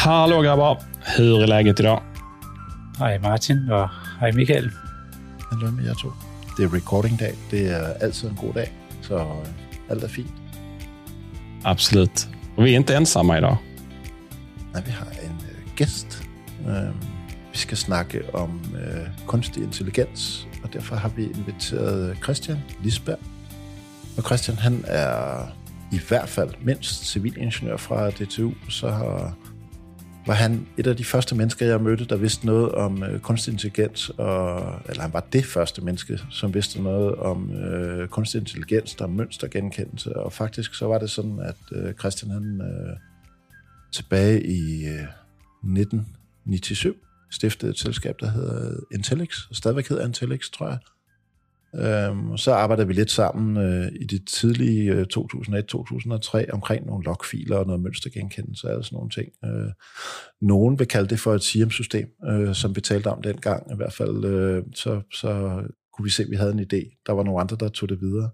Hallå grabbar! Hur är läget idag? Hej Martin, og hej Michael. Hallo med jer to. Det er recording-dag. Det er altid en god dag, så øh, alt er fint. Absolut. Och vi är inte ensamma idag. Nej, vi har en øh, gæst. Øh, vi skal snakke om øh, kunstig intelligens, og derfor har vi inviteret Christian Lisberg. Og Christian, han er i hvert fald mindst civilingeniør fra DTU, så har, var han et af de første mennesker, jeg mødte, der vidste noget om øh, kunstig intelligens, og, eller han var det første menneske, som vidste noget om øh, kunstig intelligens, der mønstergenkendelse, og faktisk så var det sådan, at øh, Christian han øh, tilbage i øh, 1997 stiftede et selskab, der hedder Intellix, og stadigvæk hedder Intellix, tror jeg. Øhm, så arbejdede vi lidt sammen øh, i det tidlige øh, 2001-2003 omkring nogle logfiler og noget mønstergenkendelse og sådan nogle ting. Øh, nogen vil kalde det for et SIEM-system, øh, som vi talte om dengang. I hvert fald øh, så, så kunne vi se, at vi havde en idé. Der var nogle andre, der tog det videre.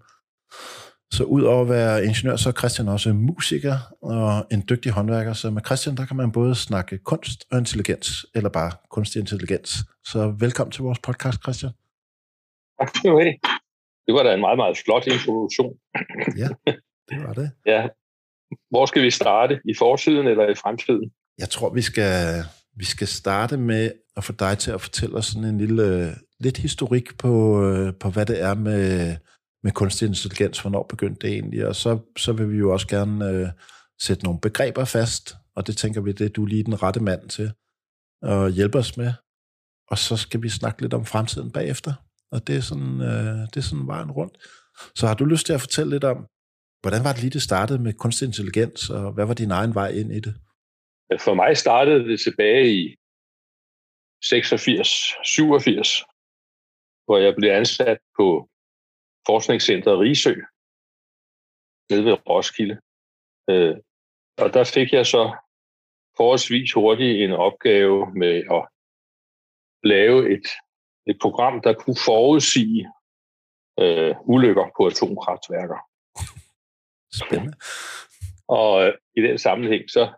Så udover at være ingeniør, så er Christian også musiker og en dygtig håndværker. Så med Christian, der kan man både snakke kunst og intelligens, eller bare kunstig intelligens. Så velkommen til vores podcast, Christian. Tak skal du have. Det var da en meget, meget flot introduktion. Ja, det var det. Ja. Hvor skal vi starte? I fortiden eller i fremtiden? Jeg tror, vi skal, vi skal starte med at få dig til at fortælle os sådan en lille, lidt historik på, øh, på hvad det er med, med kunstig intelligens. Hvornår begyndte det egentlig? Og så, så vil vi jo også gerne øh, sætte nogle begreber fast, og det tænker vi, det er du lige den rette mand til at hjælpe os med. Og så skal vi snakke lidt om fremtiden bagefter. Og det er sådan, øh, det er sådan vejen rundt. Så har du lyst til at fortælle lidt om, hvordan var det lige, det startede med kunstig intelligens, og hvad var din egen vej ind i det? For mig startede det tilbage i 86, 87, hvor jeg blev ansat på Forskningscenteret Risø, nede ved Roskilde. Øh, og der fik jeg så forholdsvis hurtigt en opgave med at lave et et program, der kunne forudsige øh, ulykker på atomkraftværker. Spændende. Og øh, i den sammenhæng, så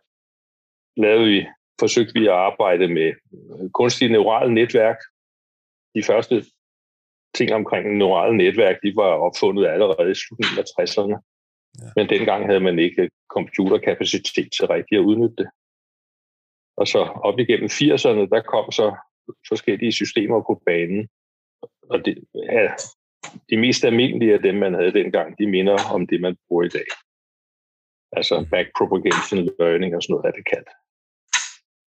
lavede vi, forsøgte vi at arbejde med øh, kunstige neurale netværk. De første ting omkring neurale netværk, de var opfundet allerede i slutningen af 60'erne. Ja. Men dengang havde man ikke computerkapacitet til rigtigt at udnytte det. Og så op igennem 80'erne, der kom så forskellige systemer på banen. Og det er de mest almindelige af dem, man havde dengang, de minder om det, man bruger i dag. Altså backpropagation learning og sådan noget, er det kaldt.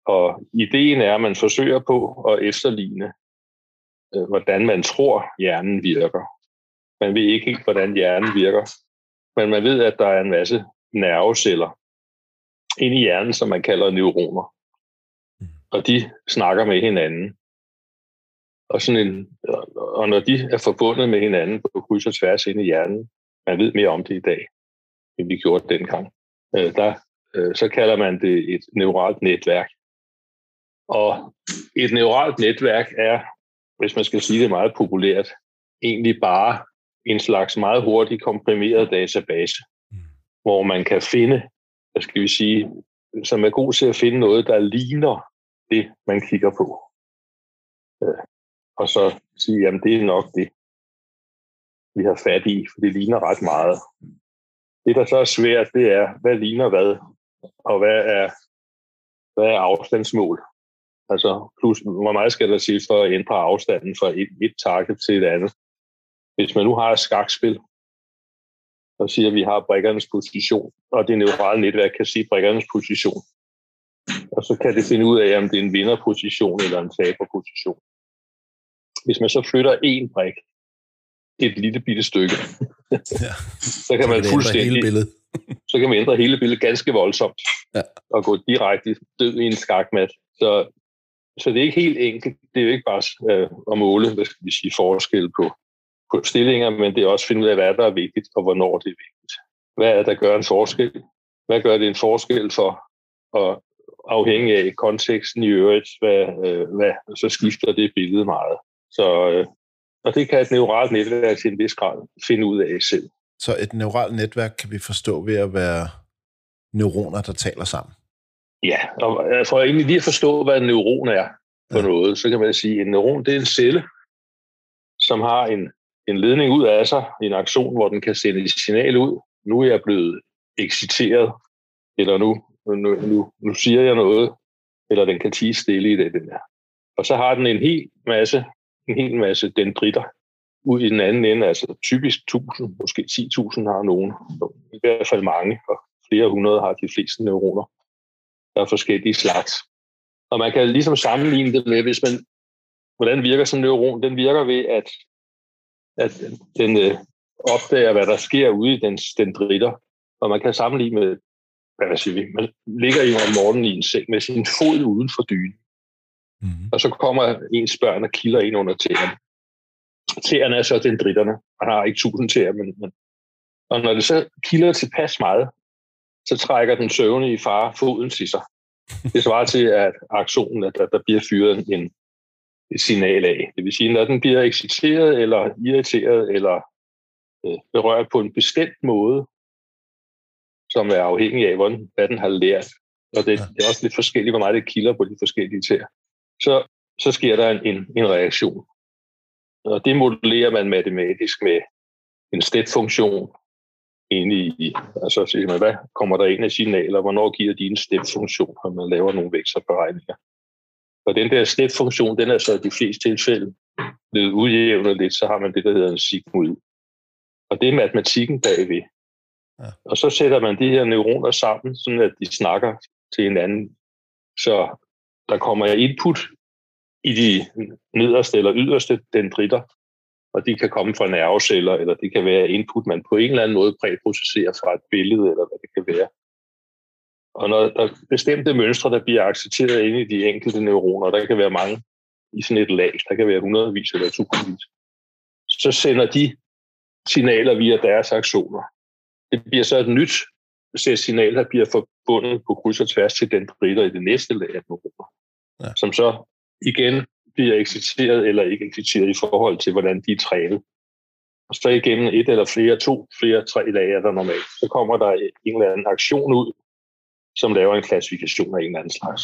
Og ideen er, at man forsøger på at efterligne, øh, hvordan man tror, hjernen virker. Man ved ikke helt, hvordan hjernen virker, men man ved, at der er en masse nerveceller inde i hjernen, som man kalder neuroner og de snakker med hinanden. Og, sådan en, og når de er forbundet med hinanden på kryds og tværs ind i hjernen, man ved mere om det i dag, end vi gjorde dengang, øh, der, øh, så kalder man det et neuralt netværk. Og et neuralt netværk er, hvis man skal sige det meget populært, egentlig bare en slags meget hurtigt komprimeret database, mm. hvor man kan finde, hvad skal vi sige, som er god til at finde noget, der ligner det, man kigger på. Øh, og så sige, jamen det er nok det, vi har fat i, for det ligner ret meget. Det, der så er svært, det er, hvad ligner hvad, og hvad er, hvad er afstandsmål? Altså, plus, hvor meget skal der sige for at ændre afstanden fra et, et target til et andet? Hvis man nu har et skakspil, og siger, at vi har brikkernes position, og det neurale netværk kan sige brikkernes position, og så kan det finde ud af, om det er en vinderposition eller en taberposition. Hvis man så flytter en brik et lille bitte stykke, ja. så kan man fuldstændig... Hele billedet. så kan man ændre hele billedet ganske voldsomt. Ja. Og gå direkte død i en skakmat. Så, så det er ikke helt enkelt. Det er jo ikke bare øh, at måle, hvad skal vi sige, forskel på, på stillinger, men det er også at finde ud af, hvad der er vigtigt, og hvornår det er vigtigt. Hvad er der gør en forskel? Hvad gør det en forskel for at afhængig af konteksten i øvrigt, hvad, øh, hvad, så skifter det billede meget. Så, øh, og det kan et neuralt netværk til en vis grad finde ud af selv. Så et neuralt netværk kan vi forstå ved at være neuroner, der taler sammen? Ja, og for at egentlig lige at forstå, hvad en neuron er for ja. noget, så kan man sige, at en neuron det er en celle, som har en, en ledning ud af sig, en aktion, hvor den kan sende et signal ud. Nu er jeg blevet exciteret, eller nu, nu, nu, nu siger jeg noget, eller den kan tige stille i det, den der. Og så har den en hel masse, en hel masse dendritter ud i den anden ende, altså typisk 1000, måske 10.000 har nogen, i hvert fald mange, og flere hundrede har de fleste neuroner. Der er forskellige slags. Og man kan ligesom sammenligne det med, hvis man, hvordan virker sådan en neuron? Den virker ved, at, at den øh, opdager, hvad der sker ude i dens dendritter. Og man kan sammenligne med, hvad siger vi, man ligger i om morgenen i en seng med sin fod uden for dynen. Mm-hmm. Og så kommer ens børn og kilder ind under tæerne. Tæerne er så dendritterne. Man har ikke tusind tæer, men, men og når det så kilder tilpas meget, så trækker den søvne i far foden til sig. Det svarer til, at aktionen, at der bliver fyret en, et signal af. Det vil sige, når den bliver exciteret eller irriteret eller øh, berørt på en bestemt måde, som er afhængig af, hvordan, hvad den har lært. Og det, det er også lidt forskelligt, hvor meget det kilder på de forskellige tæer. Så, så sker der en, en, en reaktion. Og det modellerer man matematisk med en step-funktion, inde i, altså siger man, hvad kommer der ind af signaler, hvornår giver de en step-funktion, når man laver nogle vektorberegninger. Og den der step-funktion, den er så i de fleste tilfælde blevet udjævnet lidt, så har man det, der hedder en sigmoid. Og det er matematikken bagved. Ja. Og så sætter man de her neuroner sammen, sådan at de snakker til hinanden. Så der kommer input i de nederste eller yderste dendritter, og de kan komme fra nerveceller, eller det kan være input, man på en eller anden måde præprocesserer fra et billede, eller hvad det kan være. Og når der er bestemte mønstre, der bliver accepteret inde i de enkelte neuroner, der kan være mange i sådan et lag, der kan være hundredvis eller tusindvis, så sender de signaler via deres aktioner. Det bliver så et nyt sæt signal, der bliver forbundet på kryds og tværs til den dritter i det næste lag af neuroner, ja. som så igen bliver exciteret eller ikke exciteret i forhold til, hvordan de er trænet. Og så igennem et eller flere, to, flere, tre lag er der normalt. Så kommer der en eller anden aktion ud, som laver en klassifikation af en eller anden slags.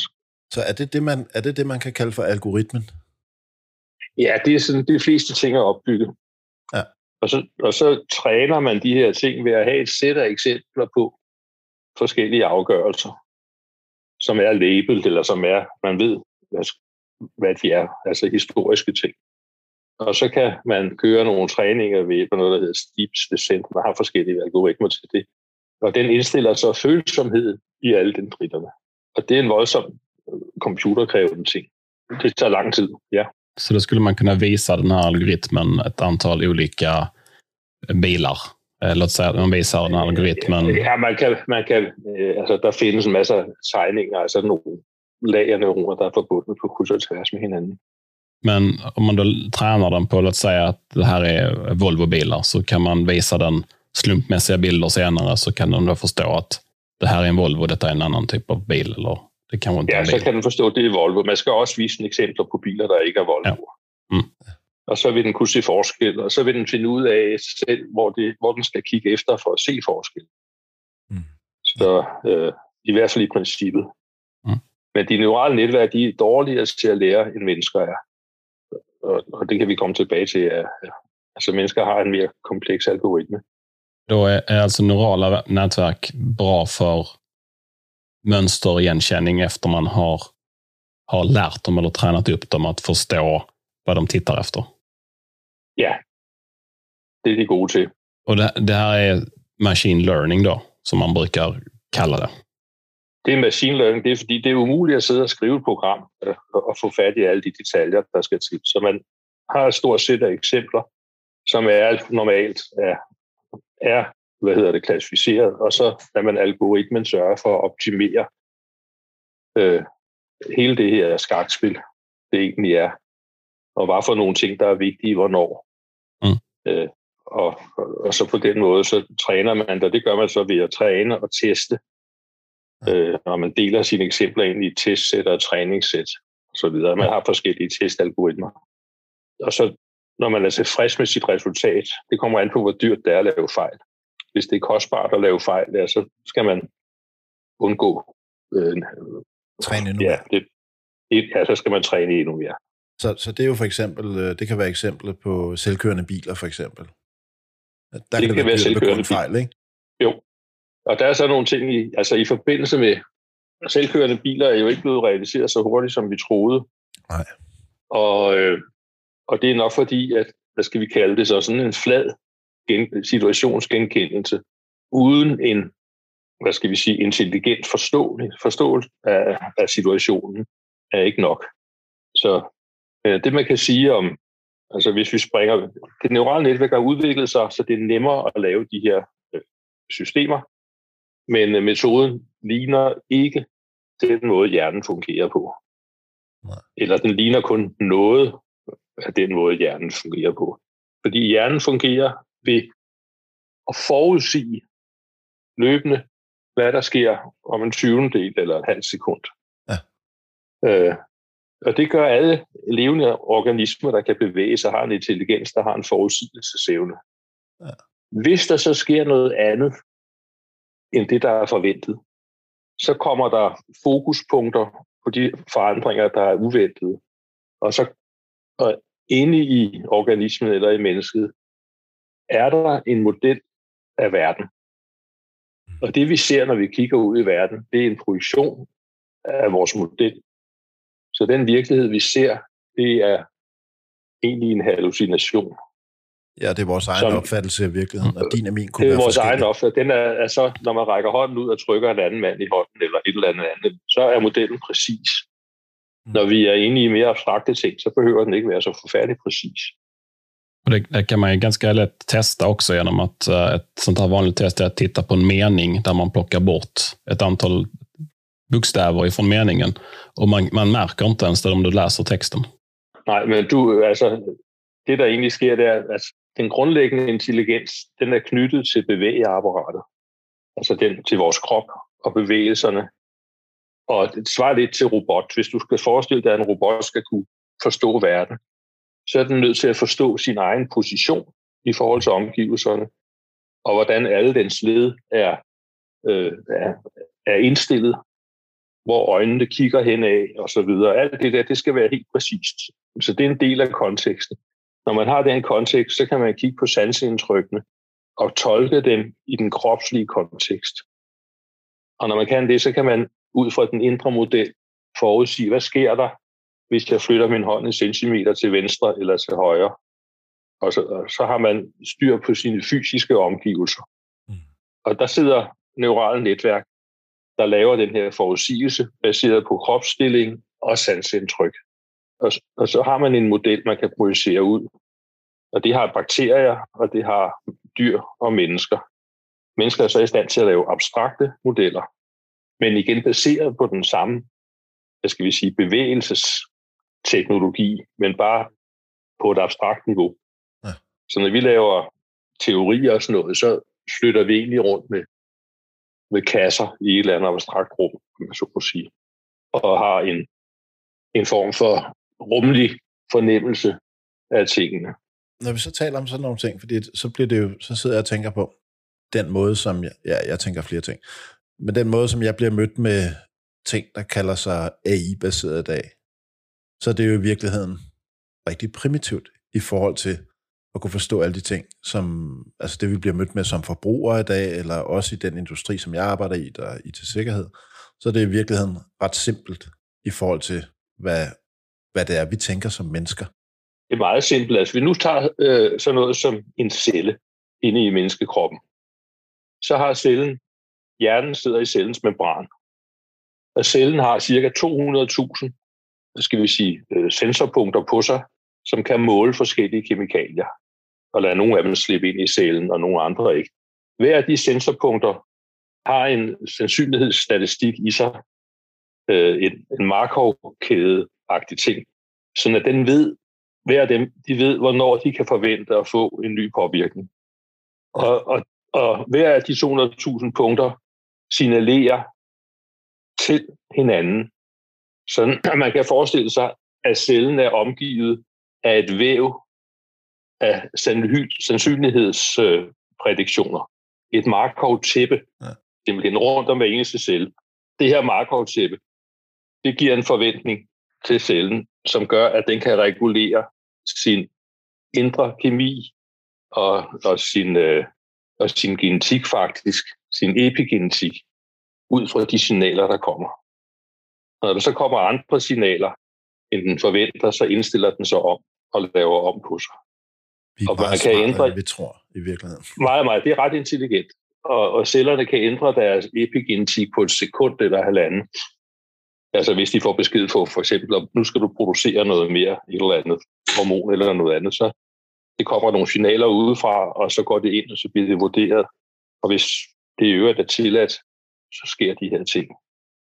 Så er det det, man, er det, det, man kan kalde for algoritmen? Ja, det er sådan, de fleste ting er opbygget. Ja. Og, så, og så træner man de her ting ved at have et sæt af eksempler på forskellige afgørelser, som er labelt, eller som er, man ved, hvad, hvad de er, altså historiske ting. Og så kan man køre nogle træninger ved på noget, der hedder steep Descent. Man har forskellige algoritmer til det. Og den indstiller så følsomhed i alle den dritterne. Og det er en voldsom computerkrævende ting. Det tager lang tid, ja. Så då skulle man kunna visa den här algoritmen ett antal olika bilar. Eh, låt säga att man visar den här algoritmen. Ja, man kan, man kan, eh, altså, der findes en masse tegninger, altså nogle lag af neuroner, der er forbundet på kryds og tværs med hinanden. Men om man då tränar den på, låt säga att det här är Volvo-bilar, så kan man visa den slumpmässiga bilder senare, så kan den då förstå att det här är en Volvo, detta är en annan typ av bil, eller det kan inte Ja, så kan den forstå, at det er Volvo. Man skal også vise en eksempler på biler, der ikke er Volvo. Ja. Mm. Og så vil den kunne se forskel, og så vil den finde ud af selv, hvor, det, hvor den skal kigge efter for at se forskel. Mm. Så øh, i hvert fald i princippet. Men de neurale netværk, de er dårligere til at lære, end mennesker er. Og, og det kan vi komme tilbage til. At, altså mennesker har en mere kompleks algoritme. Då är, är alltså neurala nätverk bra för mönsterigenkänning efter man har, har lärt dem eller tränat upp dem att förstå vad de tittar efter? Ja, det är de gode till. Och det, det här är machine learning då, som man brukar kalla det? det er machine learning, det er fordi, det er umuligt at sidde og skrive et program øh, og få fat i alle de detaljer, der skal til. Så man har et stort sæt af eksempler, som er alt normalt er, er hvad hedder det, klassificeret, og så er man algoritmen sørger for at optimere øh, hele det her skakspil, det egentlig er, og hvad for nogle ting, der er vigtige, hvornår. Mm. Øh, og, og, og så på den måde, så træner man det. Det gør man så ved at træne og teste øh, når man deler sine eksempler ind i testsæt og træningssæt osv. Man har forskellige testalgoritmer. Og så når man er tilfreds med sit resultat, det kommer an på, hvor dyrt det er at lave fejl. Hvis det er kostbart at lave fejl, ja, så skal man undgå øh, Træne endnu ja, mere. det, det, ja, så skal man træne endnu mere. Så, så det er jo for eksempel, øh, det kan være eksempler på selvkørende biler for eksempel. Der Det kan være dyrt at begå selvkørende en fejl, ikke? Jo. Og der er så nogle ting i, altså i forbindelse med selvkørende biler er jo ikke blevet realiseret så hurtigt, som vi troede. Nej. Og, øh, og det er nok fordi, at, hvad skal vi kalde det så, sådan en flad gen, situationsgenkendelse, uden en, hvad skal vi sige, intelligent forståelse, forståelse af, af situationen, er ikke nok. Så øh, det man kan sige om, altså hvis vi springer, det neurale netværk har udviklet sig, så det er nemmere at lave de her øh, systemer, men øh, metoden ligner ikke den måde, hjernen fungerer på. Nej. Eller den ligner kun noget af den måde, hjernen fungerer på. Fordi hjernen fungerer ved at forudsige løbende, hvad der sker om en 20. del eller et halvt sekund. Ja. Øh, og det gør alle levende organismer, der kan bevæge sig, har en intelligens, der har en forudsigelsesevne. Ja. Hvis der så sker noget andet, end det, der er forventet, så kommer der fokuspunkter på de forandringer, der er uventede. Og så og inde i organismen eller i mennesket, er der en model af verden. Og det vi ser, når vi kigger ud i verden, det er en projektion af vores model. Så den virkelighed, vi ser, det er egentlig en hallucination. Ja, det er vores egen Som- opfattelse af virkeligheden, og din og min kunne Det er vores egen opfattelse. Den er, er så, når man rækker hånden ud og trykker en anden mand i hånden, eller et eller andet andet, så er modellen præcis. Mm. Når vi er inde i mere abstrakte ting, så behøver den ikke være så forfærdeligt præcis. Och det, det kan man ju ganska lätt testa också genom att uh, ett sånt här vanligt test är att titta på en mening där man plockar bort ett antal bokstäver ifrån meningen. Och man, man märker inte ens det om du läser texten. Nej, men du, alltså, det der egentlig sker, det er, at den grundlæggende intelligens, den er knyttet til bevægeapparatet. Altså den til vores krop og bevægelserne. Og det svarer lidt til robot. Hvis du skal forestille dig, at en robot skal kunne forstå verden, så er den nødt til at forstå sin egen position i forhold til omgivelserne, og hvordan alle dens led er, øh, er, er indstillet, hvor øjnene kigger henad og så videre. Alt det der, det skal være helt præcist. Så det er en del af konteksten. Når man har den kontekst, så kan man kigge på sanseindtrykkene og tolke dem i den kropslige kontekst. Og når man kan det, så kan man ud fra den indre model forudsige, hvad sker der, hvis jeg flytter min hånd en centimeter til venstre eller til højre. Og så, og så har man styr på sine fysiske omgivelser. Mm. Og der sidder neurale netværk, der laver den her forudsigelse, baseret på kropsstilling og sansindtryk. Og, og så har man en model, man kan projicere ud. Og det har bakterier, og det har dyr og mennesker. Mennesker er så i stand til at lave abstrakte modeller, men igen baseret på den samme, hvad skal vi sige, bevægelsesteknologi, men bare på et abstrakt niveau. Ja. Så når vi laver teorier og sådan noget, så flytter vi egentlig rundt med, med kasser i et eller andet abstrakt rum, kan man så må sige, og har en, en form for rummelig fornemmelse af tingene. Når vi så taler om sådan nogle ting, fordi så bliver det jo, så sidder jeg og tænker på den måde, som jeg, ja, jeg tænker flere ting, men den måde, som jeg bliver mødt med ting, der kalder sig AI-baseret i dag, så er det jo i virkeligheden rigtig primitivt i forhold til at kunne forstå alle de ting, som, altså det vi bliver mødt med som forbrugere i dag, eller også i den industri, som jeg arbejder i, der er IT-sikkerhed, så er det i virkeligheden ret simpelt i forhold til, hvad, hvad det er, vi tænker som mennesker. Det er meget simpelt. Altså, vi nu tager øh, sådan noget som en celle inde i menneskekroppen. Så har cellen, hjernen sidder i cellens membran. Og cellen har cirka 200.000, skal vi sige, øh, sensorpunkter på sig, som kan måle forskellige kemikalier. Og lade nogle af dem slippe ind i cellen, og nogle andre ikke. Hver af de sensorpunkter har en sandsynlighedsstatistik i sig, øh, en, en Markov-kæde-agtig ting, sådan at den ved, hver af dem, de ved, hvornår de kan forvente at få en ny påvirkning. Og, og, og hver af de 200.000 punkter signalerer til hinanden, sådan at man kan forestille sig, at cellen er omgivet af et væv af sandsynlighedsprædiktioner. Et Markov-tæppe, Ja. simpelthen rundt om hver eneste celle. Det her Markov-tæppe, det giver en forventning til cellen, som gør, at den kan regulere sin indre kemi og, og, sin, øh, og sin genetik faktisk, sin epigenetik, ud fra de signaler, der kommer. Når der så kommer andre signaler, end den forventer, så indstiller den sig om og laver om på sig. Vi Og man kan ændre- vi tror i virkeligheden. Meget, meget. Det er ret intelligent. Og, og cellerne kan ændre deres epigenetik på et sekund eller halvanden. Altså hvis de får besked på for eksempel, om nu skal du producere noget mere, et eller andet hormon eller noget andet, så det kommer nogle signaler udefra, og så går det ind, og så bliver det vurderet. Og hvis det i øvrigt er tilladt, så sker de her ting.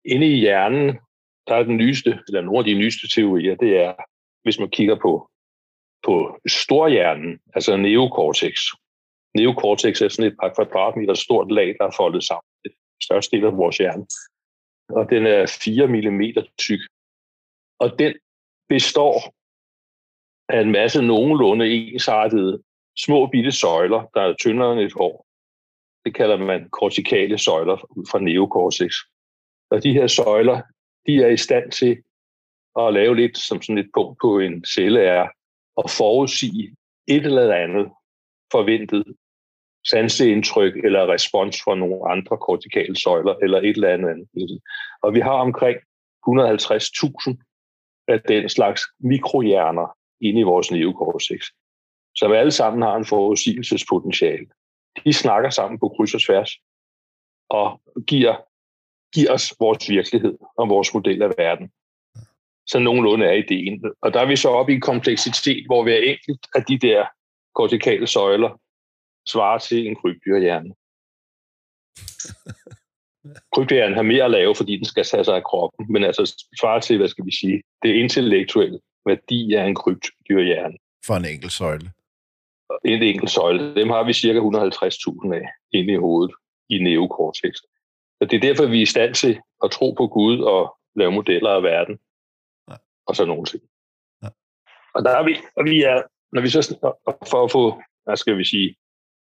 Inde i hjernen, der er den nyeste, eller nogle af de nyeste teorier, det er, hvis man kigger på, på storhjernen, altså neokortex. Neokortex er sådan et par kvadratmeter stort lag, der er foldet sammen. Det største del af vores hjerne. Og den er 4 mm tyk. Og den består af en masse nogenlunde ensartede små bitte søjler, der er tyndere end et hår. Det kalder man kortikale søjler ud fra neokortex. Og de her søjler, de er i stand til at lave lidt som sådan et punkt på en celle er, at forudsige et eller andet forventet sanseindtryk eller respons fra nogle andre kortikale søjler eller et eller andet andet. Og vi har omkring 150.000 af den slags mikrohjerner inde i vores neokortex, som alle sammen har en forudsigelsespotentiale. De snakker sammen på kryds og tværs og giver, giver os vores virkelighed og vores model af verden. Så nogenlunde er ideen. Og der er vi så oppe i en kompleksitet, hvor hver enkelt af de der kortikale søjler svarer til en krybdyrhjerne. Krybdyrhjernen har mere at lave, fordi den skal tage sig af kroppen, men altså svarer til, hvad skal vi sige, det intellektuelle værdi af en krybdyrhjerne. For en enkelt søjle. En enkelt søjle, dem har vi cirka 150.000 af inde i hovedet i neocortex. Så det er derfor, vi er i stand til at tro på Gud og lave modeller af verden. Ja. Og så nogle ting. Ja. Og der er vi, og vi er, når vi så, for at få, hvad skal vi sige,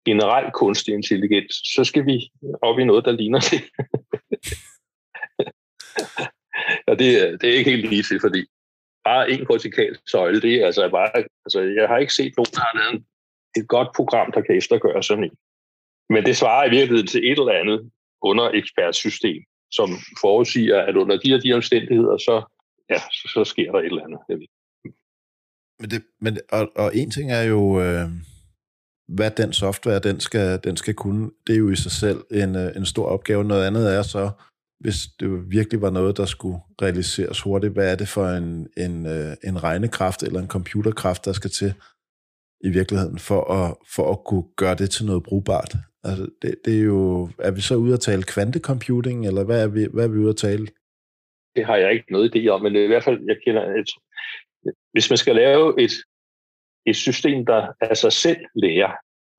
generel kunstig intelligens, så skal vi op i noget, der ligner det. og det, er- det er ikke helt lige til, fordi bare en kortikal søjle, det er altså bare, altså jeg har ikke set nogen, der har lavet et godt program, der kan eftergøre sådan en. Men det svarer i virkeligheden til et eller andet under ekspertsystem, som forudsiger, at under de og de omstændigheder, så, ja, så, så sker der et eller andet. Jeg ved. Men det, men, og, og en ting er jo, øh, hvad den software, den skal, den skal kunne. Det er jo i sig selv en, øh, en stor opgave. Noget andet er så, hvis det virkelig var noget, der skulle realiseres hurtigt, hvad er det for en, en, øh, en regnekraft eller en computerkraft, der skal til i virkeligheden, for at, for at kunne gøre det til noget brugbart? Altså, det, det er jo, er vi så ude at tale kvantecomputing, eller hvad er vi, hvad er vi ude at tale? Det har jeg ikke noget idé om, men i hvert fald, jeg kender et, hvis man skal lave et, et system, der af sig selv lærer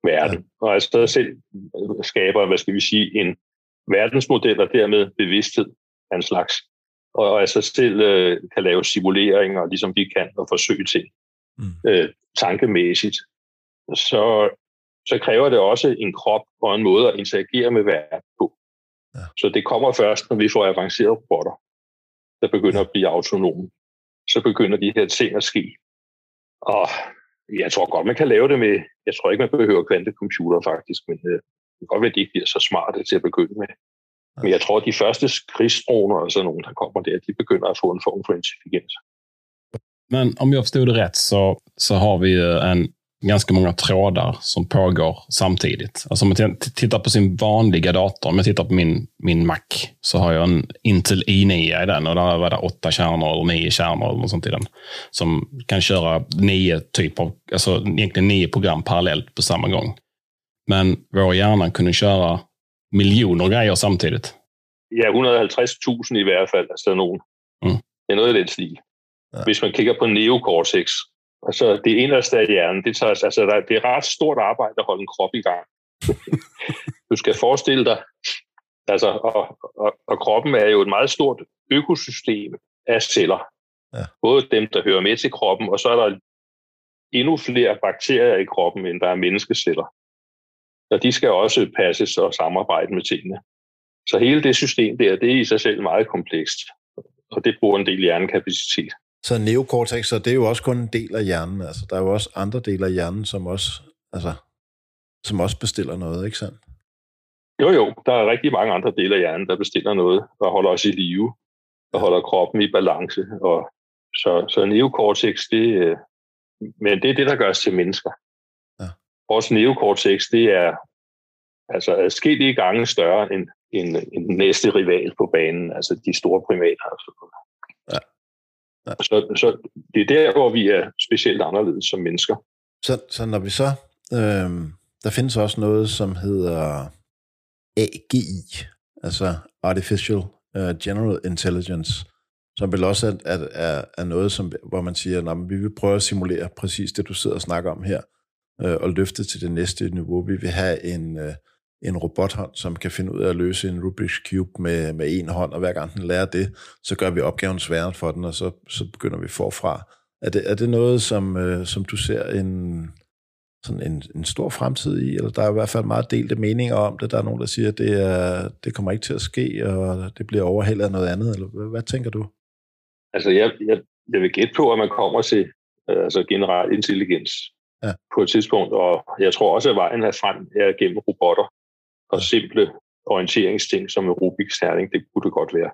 verden, ja. og altså selv skaber, hvad skal vi sige, en verdensmodel og dermed bevidsthed af en slags, og altså selv øh, kan lave simuleringer, ligesom vi kan, og forsøge ting Mm. øh, tankemæssigt, så, så kræver det også en krop og en måde at interagere med verden på. Ja. Så det kommer først, når vi får avancerede robotter, der begynder at blive autonome. Så begynder de her ting at ske. Og jeg tror godt, man kan lave det med, jeg tror ikke, man behøver kvantecomputer faktisk, men øh, det kan godt være, at de ikke bliver så smarte til at begynde med. Men jeg tror, at de første krigsdroner og sådan nogle, der kommer der, de begynder at få en form for intelligens. Men om jag förstod det rätt så, så har vi ju en, ganska många trådar som pågår samtidigt. Alltså om man t- tittar på sin vanliga dator, om jag tittar på min, min Mac, så har jag en Intel i9 i den och där var det åtta kärnor eller nio kärnor eller något sånt i den. Som kan köra nio typer av, alltså egentligen nio program parallellt på samma gång. Men vår hjärna kunde köra miljoner grejer samtidigt. Ja, 150.000 i hvert fald, altså nogen. Mm. Det er noget af den stil. Ja. Ja. Hvis man kigger på neocortex, altså det inderste af hjernen, det, tager, altså, der, det er ret stort arbejde at holde en krop i gang. du skal forestille dig, altså, og, og, og kroppen er jo et meget stort økosystem af celler. Ja. Både dem, der hører med til kroppen, og så er der endnu flere bakterier i kroppen, end der er menneskeceller. Og de skal også passes og samarbejde med tingene. Så hele det system der, det er i sig selv meget komplekst. og det bruger en del hjernekapacitet. Så neokortex, så det er jo også kun en del af hjernen. Altså, der er jo også andre dele af hjernen, som også, altså, som også bestiller noget, ikke sandt? Jo, jo. Der er rigtig mange andre dele af hjernen, der bestiller noget, og holder os i live, og holder kroppen i balance. Og så, så neokortex, det, øh, men det er det, der gør os til mennesker. Ja. Vores neokortex, det er altså adskillige gange større end, end, end næste rival på banen, altså de store primater. Og sådan noget. Ja. Så, så det er der, hvor vi er specielt anderledes som mennesker. Så, så når vi så, øh, der findes også noget, som hedder AGI, altså Artificial uh, General Intelligence, som vel også er, er, er, er noget, som, hvor man siger, at vi vil prøve at simulere præcis det, du sidder og snakker om her, øh, og løfte til det næste niveau. Vi vil have en, øh, en robothånd, som kan finde ud af at løse en Rubik's Cube med, med en hånd, og hver gang den lærer det, så gør vi opgaven sværere for den, og så, så begynder vi forfra. Er det, er det noget, som, øh, som du ser en, sådan en, en stor fremtid i, eller der er i hvert fald meget delte meninger om det. Der er nogen, der siger, at det, er, det kommer ikke til at ske, og det bliver overhældet af noget andet, eller hvad, hvad tænker du? Altså, jeg, jeg, jeg vil gætte på, at man kommer til øh, altså generel intelligens ja. på et tidspunkt, og jeg tror også, at vejen er frem er gennem robotter og simple orienteringsting som en Rubik's terning, det kunne det godt være.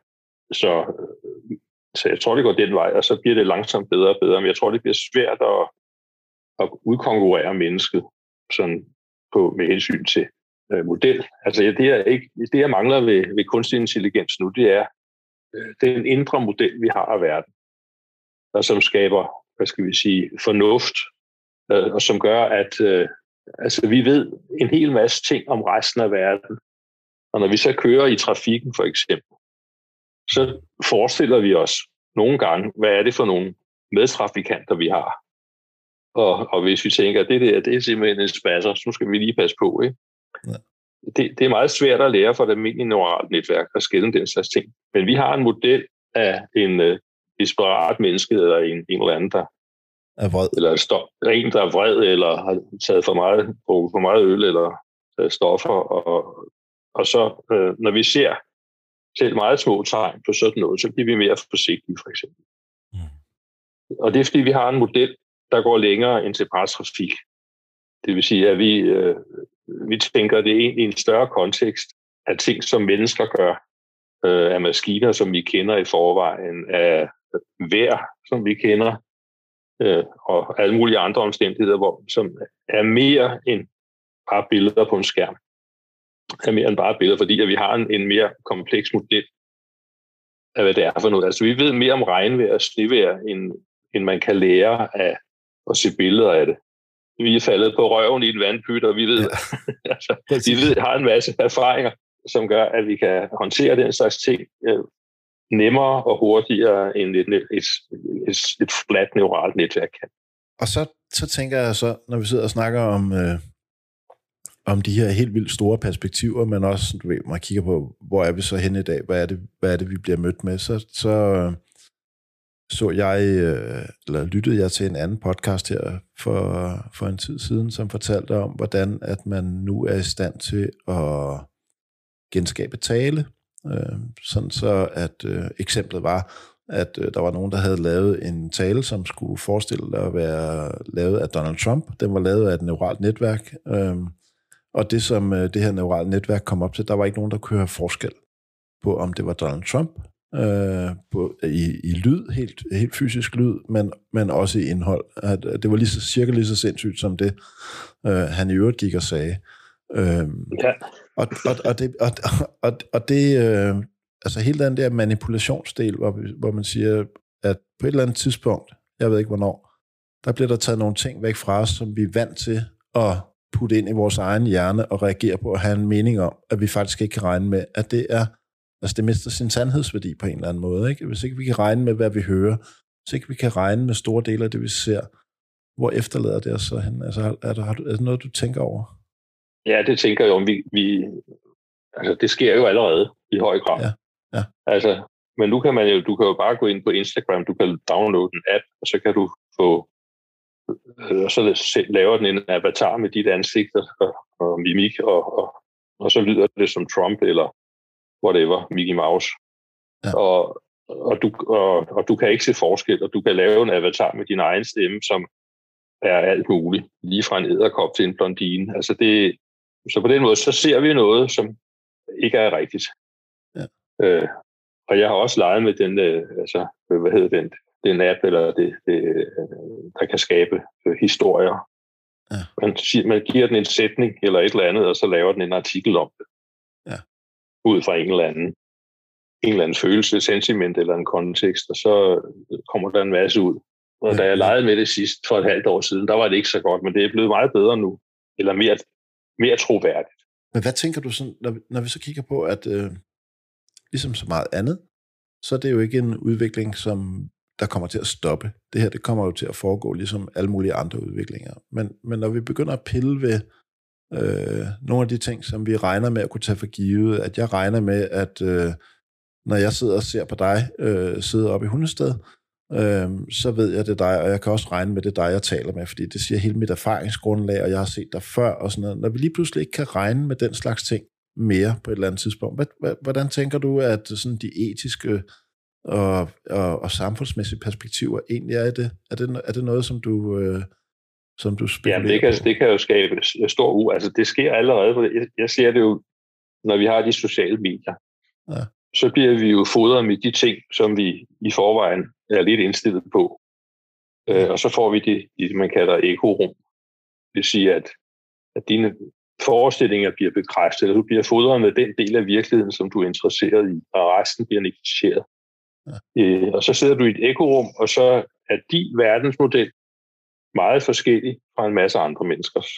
Så, øh, så jeg tror, det går den vej, og så bliver det langsomt bedre og bedre, men jeg tror, det bliver svært at, at udkonkurrere mennesket sådan på, med hensyn til øh, model. Altså det, er ikke, det, jeg mangler ved, ved kunstig intelligens nu, det er øh, den indre model, vi har af verden, og som skaber, hvad skal vi sige, fornuft, øh, og som gør, at øh, altså, vi ved en hel masse ting om resten af verden. Og når vi så kører i trafikken for eksempel, så forestiller vi os nogle gange, hvad er det for nogle medtrafikanter, vi har. Og, og hvis vi tænker, at det der, det er simpelthen en spasser, så skal vi lige passe på. Ikke? Ja. Det, det er meget svært at lære for det almindelige neuralt netværk at skille den slags ting. Men vi har en model af en uh, desperat menneske, eller en, en eller anden, der er vred. Eller stop, en, der er vred, eller har taget for meget, for meget øl, eller taget stoffer. Og, og så, øh, når vi ser selv meget små tegn på sådan noget, så bliver vi mere forsigtige, for eksempel. Mm. Og det er, fordi vi har en model, der går længere end til trafik. Det vil sige, at vi, øh, vi tænker det ind i en større kontekst af ting, som mennesker gør, øh, af maskiner, som vi kender i forvejen, af vejr, som vi kender, øh, og alle mulige andre omstændigheder, hvor, som er mere end bare billeder på en skærm. Er mere end bare billeder, fordi at vi har en, en mere kompleks model af, hvad det er for noget. Altså, vi ved mere om regnvejr og snevejr, end, end man kan lære af at se billeder af det. Vi er faldet på røven i en vandpyt, og vi ved, ja. altså, vi ved, har en masse erfaringer, som gør, at vi kan håndtere den slags ting øh, nemmere og hurtigere, end et, et, et, et fladt neuralt netværk kan. Og så, så tænker jeg så, når vi sidder og snakker om, øh, om de her helt vildt store perspektiver, men også, du ved, man kigger på, hvor er vi så henne i dag, hvad er det, hvad er det vi bliver mødt med, så, så, øh, så jeg, øh, eller lyttede jeg til en anden podcast her for, for en tid siden, som fortalte om, hvordan at man nu er i stand til at genskabe tale, øh, sådan så at øh, eksemplet var, at øh, der var nogen, der havde lavet en tale, som skulle forestille at være lavet af Donald Trump. Den var lavet af et neuralt netværk, øh, og det som øh, det her neurale netværk kom op til, der var ikke nogen, der kunne høre forskel på, om det var Donald Trump, øh, på, i, i lyd, helt, helt fysisk lyd, men, men også i indhold. At, at det var lige så, cirka lige så sindssygt som det, øh, han i øvrigt gik og sagde. Øh, ja. Og, og, og det, og, og, og det øh, altså hele den der manipulationsdel, hvor, hvor man siger, at på et eller andet tidspunkt, jeg ved ikke hvornår, der bliver der taget nogle ting væk fra os, som vi er vant til at putte ind i vores egen hjerne og reagere på og have en mening om, at vi faktisk ikke kan regne med, at det er Altså det mister sin sandhedsværdi på en eller anden måde. Ikke? Hvis ikke vi kan regne med, hvad vi hører, hvis ikke vi kan regne med store dele af det, vi ser, hvor efterlader det os så hen? Altså, er, der, er det noget, du tænker over? Ja, det tænker jeg om. Vi, vi, altså, det sker jo allerede i høj grad. Ja. Ja. Altså, men nu kan man jo, du kan jo bare gå ind på Instagram, du kan downloade en app, og så kan du få, øh, og så laver den en avatar med dit ansigt og, og mimik, og, og, og så lyder det som Trump, eller whatever, Mickey Mouse. Ja. Og, og, du, og, og du kan ikke se forskel, og du kan lave en avatar med din egen stemme, som er alt muligt, lige fra en æderkop til en blondine. Altså det, så på den måde, så ser vi noget, som ikke er rigtigt. Ja. Øh, og jeg har også leget med den, øh, altså, hvad hedder den, den app, eller det, det, der kan skabe øh, historier. Ja. Man, man giver den en sætning eller et eller andet, og så laver den en artikel om det. Ja. Ud fra en eller anden en eller anden følelse, sentiment eller en kontekst, og så kommer der en masse ud. Og da jeg legede med det sidst for et halvt år siden, der var det ikke så godt, men det er blevet meget bedre nu, eller mere, mere troværdigt. Men hvad tænker du, sådan, når, når vi så kigger på, at øh, ligesom så meget andet, så er det jo ikke en udvikling, som der kommer til at stoppe. Det her, det kommer jo til at foregå ligesom alle mulige andre udviklinger. Men, men når vi begynder at pille ved øh, nogle af de ting, som vi regner med at kunne tage for givet, at jeg regner med, at øh, når jeg sidder og ser på dig øh, sidde oppe i Hundested, øh, så ved jeg, det er dig, og jeg kan også regne med, det er dig, jeg taler med, fordi det siger hele mit erfaringsgrundlag, og jeg har set dig før, og sådan noget. Når vi lige pludselig ikke kan regne med den slags ting mere på et eller andet tidspunkt, hvordan tænker du, at sådan de etiske og, og, og samfundsmæssige perspektiver egentlig er det? Er det, er det noget, som du... Øh, som du spekulerer Ja, det kan, det kan jo skabe stor u. Altså, det sker allerede. Jeg, jeg ser det jo, når vi har de sociale medier. Ja så bliver vi jo fodret med de ting, som vi i forvejen er lidt indstillet på. Øh, og så får vi det, det man kalder ekorum. Det vil sige, at, at dine forestillinger bliver bekræftet, eller du bliver fodret med den del af virkeligheden, som du er interesseret i, og resten bliver negligeret. Ja. Øh, og så sidder du i et ekorum, og så er din verdensmodel meget forskellig fra en masse andre menneskers.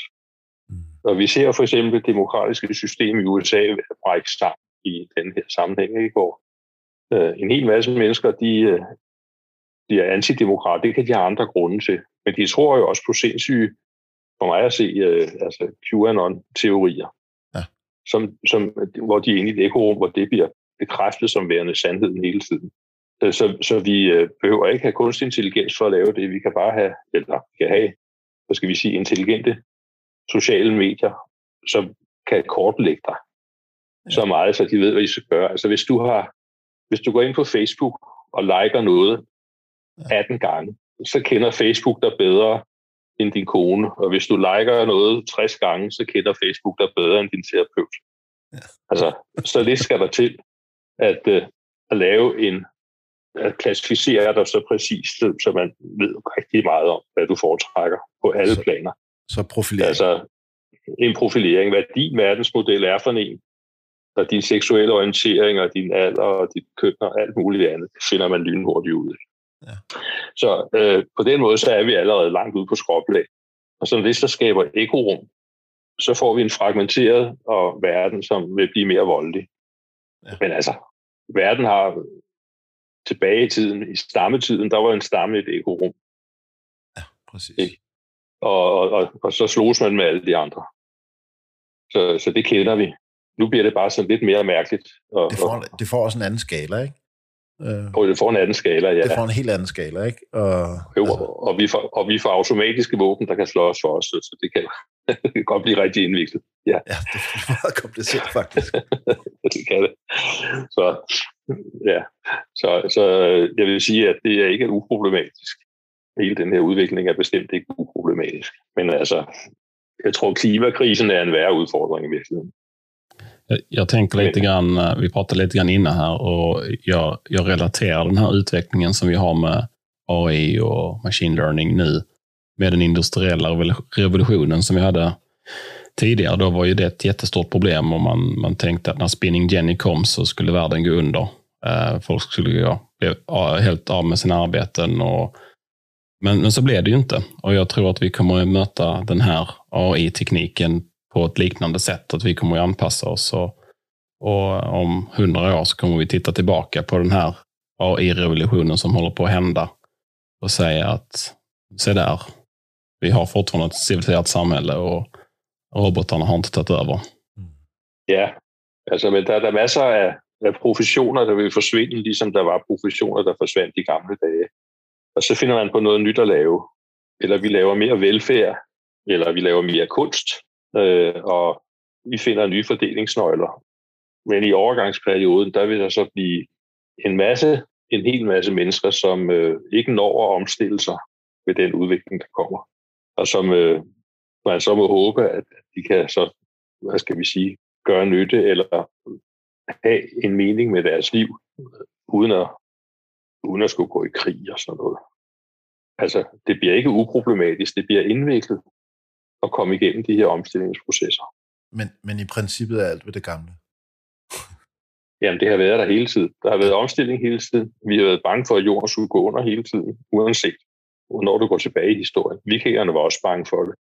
Mm. Og vi ser for eksempel det demokratiske system i USA brække sammen i den her sammenhæng, ikke? hvor øh, en hel masse mennesker, de, øh, de er antidemokrat. Det kan de have andre grunde til. Men de tror jo også på sindssyge, for mig at se, øh, altså QAnon-teorier, ja. som, som, hvor de er inde i et ekorum, hvor det bliver bekræftet som værende sandheden hele tiden. Øh, så, så vi øh, behøver ikke have kunstig intelligens for at lave det. Vi kan bare have, eller vi kan have, hvad skal vi sige, intelligente sociale medier, som kan kortlægge dig så meget, så de ved, hvad de skal gøre. Altså hvis du har, hvis du går ind på Facebook og liker noget 18 gange, så kender Facebook dig bedre end din kone. Og hvis du liker noget 60 gange, så kender Facebook dig bedre end din terapeut. Ja. Altså, så det skal der til at, uh, at lave en at klassificere dig så præcist, så man ved rigtig meget om, hvad du foretrækker på alle så, planer. Så profilering. Altså, en profilering, hvad din verdensmodel er for en, og din seksuelle orientering og din alder og dit køn og alt muligt andet, finder man lynhurtigt ud Ja. Så øh, på den måde, så er vi allerede langt ude på skråplag. Og så hvis der skaber ekorum, så får vi en fragmenteret og verden, som vil blive mere voldelig. Ja. Men altså, verden har tilbage i tiden, i stammetiden, der var en stamme et ekorum. Ja, præcis. Ikke? Og, og, og, og så slås man med alle de andre. Så, så det kender vi nu bliver det bare sådan lidt mere mærkeligt. Og, det, får, det får også en anden skala, ikke? Øh, og det får en anden skala, ja. Det får en helt anden skala, ikke? Og, jo, altså. og, vi får, og vi får automatiske våben, der kan slå os for os, så det kan, det kan godt blive rigtig indviklet. Ja, ja det er meget kompliceret, faktisk. det kan det. Så, ja. så, så jeg vil sige, at det er ikke uproblematisk. Hele den her udvikling er bestemt ikke uproblematisk. Men altså, jeg tror, klimakrisen er en værre udfordring i virkeligheden. Jag, tänker lite grann, eh, vi pratade lite grann innan här och jag, jag relaterar den här utvecklingen som vi har med AI och machine learning nu med den industriella revolutionen som vi hade tidigare. Då var ju det ett jättestort problem och man, man tänkte att när spinning Jenny kom så skulle världen gå under. Eh, folk skulle bli helt av med sina arbeten. Och, men, men så blev det ju inte. Och jag tror att vi kommer att möta den här AI-tekniken på ett liknande sätt. Att vi kommer att anpassa oss. Och, och om hundra år så kommer vi titta tillbaka på den här AI-revolutionen som håller på att hända och säga att se där, vi har fortfarande ett civiliserat samhälle och robotarna har inte tagit över. Ja, altså, men der, der er masser af, af professioner, der vil forsvinde, ligesom der var professioner, der forsvandt i gamle dage. Og så finder man på noget nyt at lave. Eller vi laver mere velfærd, eller vi laver mere kunst, øh, og vi finder nye fordelingsnøgler. Men i overgangsperioden, der vil der så blive en masse en hel masse mennesker, som øh, ikke når at omstille sig ved den udvikling, der kommer. Og som øh, man så må håbe, at de kan så, hvad skal vi sige, gøre nytte eller have en mening med deres liv, uden at, uden at skulle gå i krig og sådan noget. Altså, det bliver ikke uproblematisk, det bliver indviklet at komme igennem de her omstillingsprocesser. Men, men i princippet er alt ved det gamle. Jamen, det har været der hele tiden. Der har været omstilling hele tiden. Vi har været bange for, at jorden skulle gå under hele tiden, uanset når du går tilbage i historien. Vikingerne var også bange for det.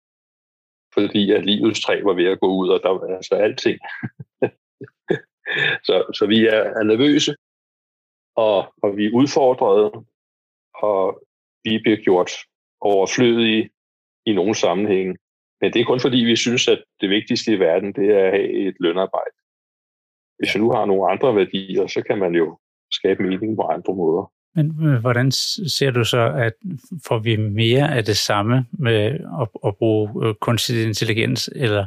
Fordi at livets træ var ved at gå ud, og der var altså alting. så, så vi er, er nervøse, og, og vi er udfordrede, og vi bliver gjort overflødige i nogle sammenhænge. Men det er kun fordi, vi synes, at det vigtigste i verden, det er at have et lønarbejde. Hvis man nu har nogle andre værdier, så kan man jo skabe mening på andre måder. Men øh, hvordan ser du så, at får vi mere af det samme med at, at bruge øh, kunstig intelligens, eller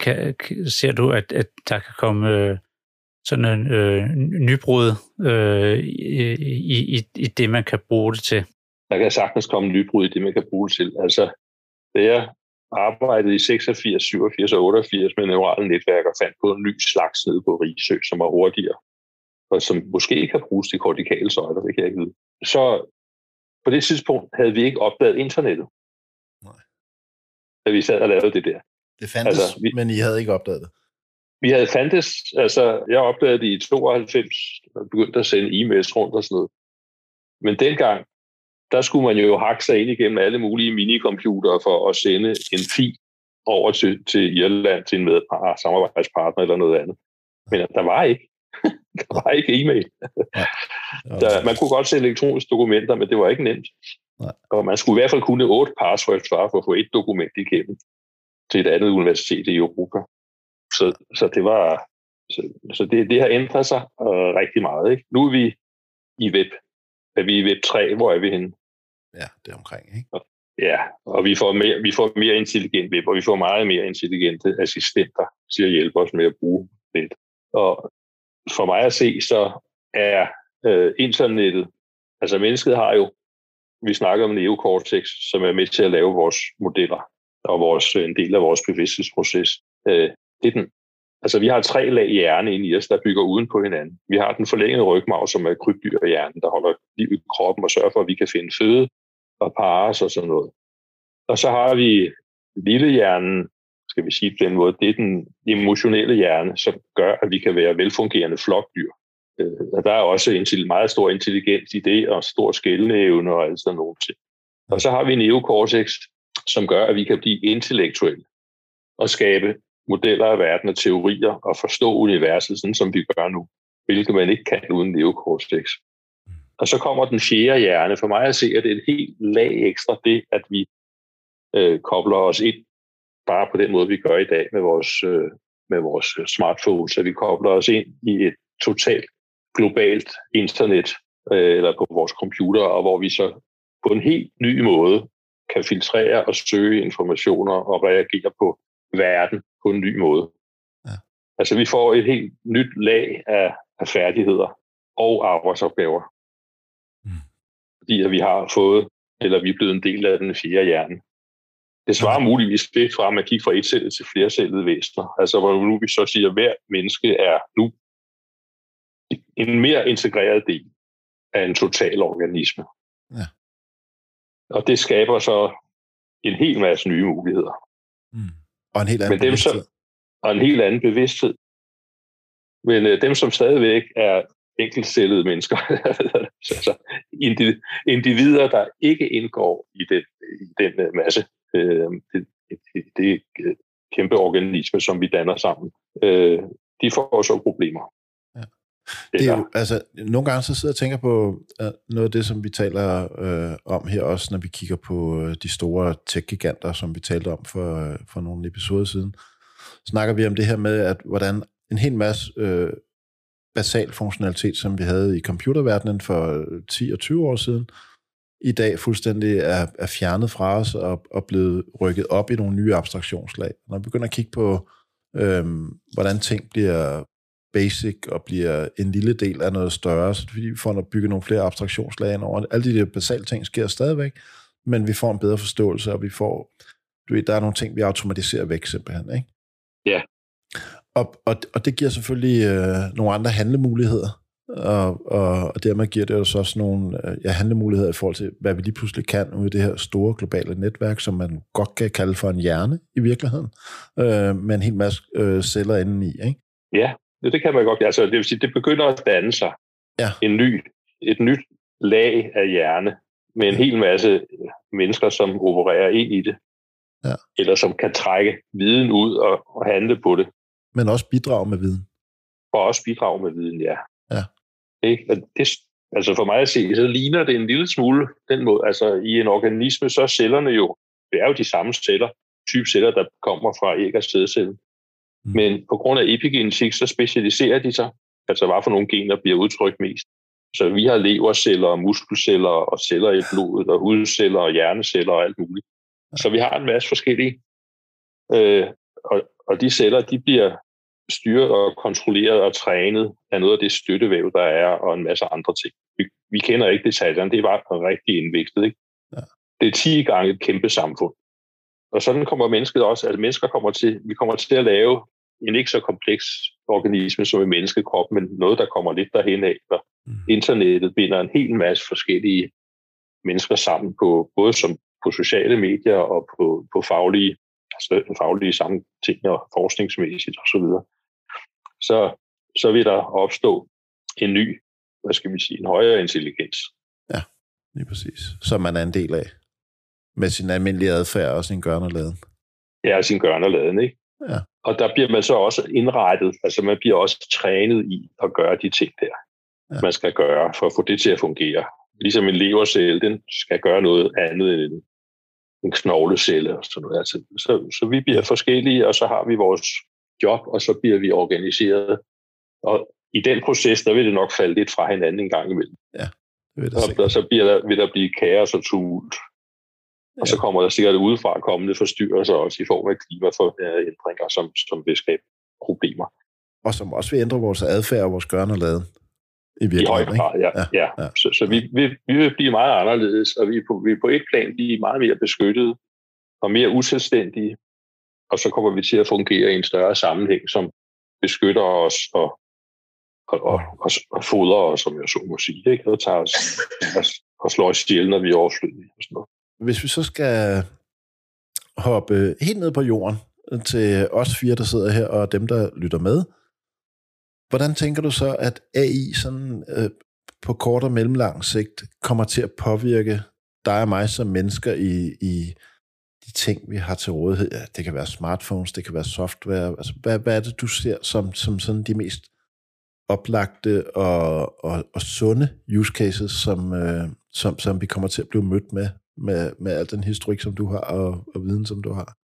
kan, ser du, at, at der kan komme øh, sådan en øh, nybrud øh, i, i, i det, man kan bruge det til? Der kan sagtens komme nybrud i det, man kan bruge det til. Altså, da jeg arbejdede i 86, 87 og 88 med neurale netværk og fandt på en ny slags nede på Rigsø, som var hurtigere, og som måske ikke kan bruges til kortikale søjler, det kan jeg ikke vide. Så på det tidspunkt havde vi ikke opdaget internettet. Nej. Da vi sad og lavede det der. Det fandtes, altså, vi, men I havde ikke opdaget det? Vi havde fandtes, altså jeg opdagede det i 92, og begyndte at sende e-mails rundt og sådan noget. Men dengang, der skulle man jo hakke sig ind igennem alle mulige minicomputere for at sende en fil over til, til Irland til en medpart, samarbejdspartner eller noget andet. Men der var ikke. der var ikke e-mail. Der, man kunne godt sende elektroniske dokumenter, men det var ikke nemt. Nej. Og man skulle i hvert fald kunne otte passwords for at få et dokument igennem til et andet universitet i Europa. Så, så det var så, så det, det har ændret sig øh, rigtig meget. Ikke? Nu er vi i web. Er vi i web 3? Hvor er vi henne? Ja, det er omkring. Ikke? Ja, og vi får, mere, vi får mere intelligent web, og vi får meget mere intelligente assistenter til at hjælpe os med at bruge det. Og for mig at se, så er øh, internettet, altså mennesket har jo, vi snakker om neocortex, som er med til at lave vores modeller og vores, en del af vores bevidsthedsproces. Øh, det er den, altså vi har tre lag hjerne inde i os, der bygger uden på hinanden. Vi har den forlængede rygmarv, som er krybdyrhjernen, der holder liv i kroppen og sørger for, at vi kan finde føde og parre og sådan noget. Og så har vi lillehjernen, skal vi sige på den måde, det er den emotionelle hjerne, som gør, at vi kan være velfungerende flokdyr. Øh, og der er også en meget stor intelligens i det, og stor skældneevne og alt sådan nogle ting. Og så har vi neokortex, som gør, at vi kan blive intellektuelle og skabe modeller af verden og teorier og forstå universet, sådan som vi gør nu, hvilket man ikke kan uden neocortex. Og så kommer den fjerde hjerne. For mig at se, at det er et helt lag ekstra det, at vi øh, kobler os ind bare på den måde, vi gør i dag med vores, øh, med vores smartphones, så vi kobler os ind i et totalt globalt internet øh, eller på vores computer, og hvor vi så på en helt ny måde kan filtrere og søge informationer og reagere på verden på en ny måde. Ja. Altså vi får et helt nyt lag af, af færdigheder og arbejdsopgaver. Mm. Fordi at vi har fået, eller vi er blevet en del af den fjerde hjerne. Det svarer muligvis lidt fra, at man kigger fra et cellet til flere cellede væsener. Altså hvor nu vi så siger, at hver menneske er nu en mere integreret del af en total organisme. Ja. Og det skaber så en hel masse nye muligheder. Mm. Og en helt anden Men dem, som, og en helt anden bevidsthed. Men øh, dem, som stadigvæk er enkeltcellede mennesker, altså individer, der ikke indgår i den, i den øh, masse øh, det, det, det kæmpe organisme, som vi danner sammen, øh, de får også problemer. Det er jo, altså, nogle gange så sidder jeg og tænker på uh, noget af det, som vi taler uh, om her også, når vi kigger på uh, de store tech-giganter, som vi talte om for, uh, for nogle episoder siden. Snakker vi om det her med, at hvordan en hel masse uh, basal funktionalitet, som vi havde i computerverdenen for 10 og 20 år siden, i dag fuldstændig er, er fjernet fra os og, og blevet rykket op i nogle nye abstraktionslag. Når vi begynder at kigge på, øhm, hvordan ting bliver basic og bliver en lille del af noget større, så fordi vi får bygge nogle flere abstraktionslag ind over. Alle de der basale ting sker stadigvæk, men vi får en bedre forståelse, og vi får, du ved, der er nogle ting, vi automatiserer væk simpelthen, ikke? Ja. Og, og, og det giver selvfølgelig øh, nogle andre handlemuligheder, og, og, og dermed giver det os også nogle øh, ja, handlemuligheder i forhold til, hvad vi lige pludselig kan ud i det her store globale netværk, som man godt kan kalde for en hjerne i virkeligheden, øh, med en hel masse øh, celler indeni. Ikke? Ja, det kan man godt. Altså, det vil sige, det begynder at danne sig ja. en ny, et nyt lag af hjerne med en ja. hel masse mennesker, som opererer ind i det. Ja. Eller som kan trække viden ud og, og handle på det. Men også bidrage med viden. Og også bidrage med viden, ja. Ja. Ikke? Det, altså for mig at se, så ligner det en lille smule den måde. Altså i en organisme, så er cellerne jo, det er jo de samme celler, type celler, der kommer fra æg- og sædcellen. Mm. Men på grund af epigenetik, så specialiserer de sig, altså hvad for nogle gener bliver udtrykt mest. Så vi har leverceller og muskelceller og celler i blodet og hudceller og hjerneceller og alt muligt. Så vi har en masse forskellige. Øh, og, og de celler, de bliver styret og kontrolleret og trænet af noget af det støttevæv, der er, og en masse andre ting. Vi, vi kender ikke detaljerne, det er bare rigtig indviklet. Ikke? Ja. Det er 10 gange et kæmpe samfund. Og sådan kommer mennesket også, altså mennesker kommer til, vi kommer til at lave en ikke så kompleks organisme som en menneskekrop, men noget, der kommer lidt derhen af. Mm. Internettet binder en hel masse forskellige mennesker sammen, på, både som på sociale medier og på, på faglige, altså faglige samme ting og forskningsmæssigt osv. Så, så vil der opstå en ny, hvad skal vi sige, en højere intelligens. Ja, lige præcis. Som man er en del af. Med sin almindelige adfærd og sin gørne og laden. Ja, sin gørne og laden, ikke? Ja. Og der bliver man så også indrettet, altså man bliver også trænet i at gøre de ting der, ja. man skal gøre for at få det til at fungere. Ligesom en levercelle, den skal gøre noget andet end en, en knoglecelle og sådan noget. Altså, så, så vi bliver forskellige, og så har vi vores job, og så bliver vi organiseret. Og i den proces, der vil det nok falde lidt fra hinanden en gang imellem. Ja, det vil det og, og så bliver der, vil der blive kaos og tumult. Og så kommer der sikkert udefra kommende forstyrrelser også i form af klimaændringer, som, som vil skabe problemer. Og som også vil ændre vores adfærd og vores gørne og lade. I, I høj grad, ja. ja, ja. ja. Så, så vi, vi, vi vil blive meget anderledes, og vi er, på, vi er på et plan blive meget mere beskyttet og mere uselvstændige, og så kommer vi til at fungere i en større sammenhæng, som beskytter os og, og, og, og, og fodrer os, som jeg så må sige, ikke? og tager os, og, og slår os ihjel, når vi er overflødige. Og sådan noget. Hvis vi så skal hoppe helt ned på jorden til os fire, der sidder her, og dem, der lytter med, hvordan tænker du så, at AI sådan, øh, på kort og mellemlang sigt kommer til at påvirke dig og mig som mennesker i, i de ting, vi har til rådighed? Ja, det kan være smartphones, det kan være software. Altså, hvad, hvad er det, du ser som, som sådan de mest oplagte og, og, og sunde use cases, som, øh, som, som vi kommer til at blive mødt med med, med al den historik, som du har, og, og viden, som du har?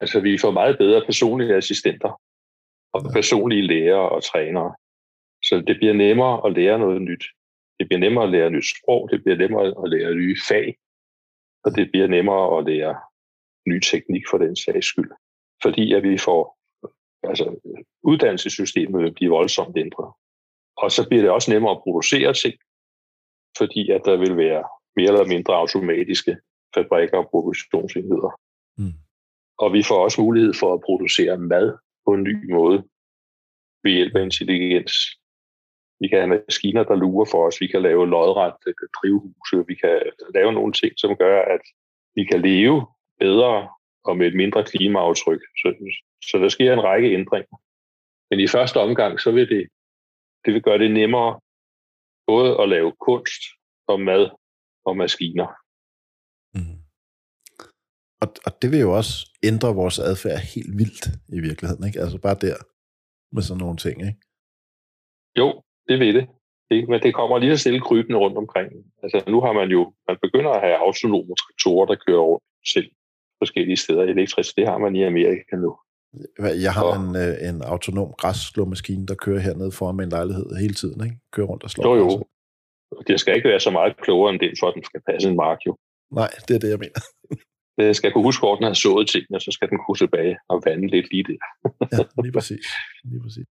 Altså, vi får meget bedre personlige assistenter, og ja. personlige lærere og trænere. Så det bliver nemmere at lære noget nyt. Det bliver nemmere at lære nyt sprog, det bliver nemmere at lære nye fag, og det bliver nemmere at lære ny teknik for den sags skyld. Fordi at vi får, altså uddannelsessystemet vil blive voldsomt ændret. Og så bliver det også nemmere at producere ting, fordi at der vil være mere eller mindre automatiske fabrikker og produktionsenheder. Mm. Og vi får også mulighed for at producere mad på en ny måde ved hjælp af intelligens. Vi kan have maskiner, der lurer for os. Vi kan lave lodret drivhuse. Vi kan lave nogle ting, som gør, at vi kan leve bedre og med et mindre klimaaftryk. Så, så der sker en række ændringer. Men i første omgang, så vil det, det vil gøre det nemmere både at lave kunst og mad og maskiner. Mm. Og, og det vil jo også ændre vores adfærd helt vildt i virkeligheden, ikke? Altså bare der med sådan nogle ting, ikke? Jo, det vil det. det men det kommer lige så stille krybende rundt omkring. Altså nu har man jo, man begynder at have autonome traktorer, der kører rundt selv forskellige steder elektrisk. Det har man i Amerika nu. Jeg har og, en, øh, en autonom græsslåmaskine, der kører hernede foran min lejlighed hele tiden, ikke? Kører rundt og slår. Jo, jo. Det skal ikke være så meget klogere end den, for at den skal passe en mark, jo. Nej, det er det, jeg mener. Det skal kunne huske, hvor den har sået tingene, så skal den kunne tilbage og vande lidt lige det. ja, lige præcis. lige præcis.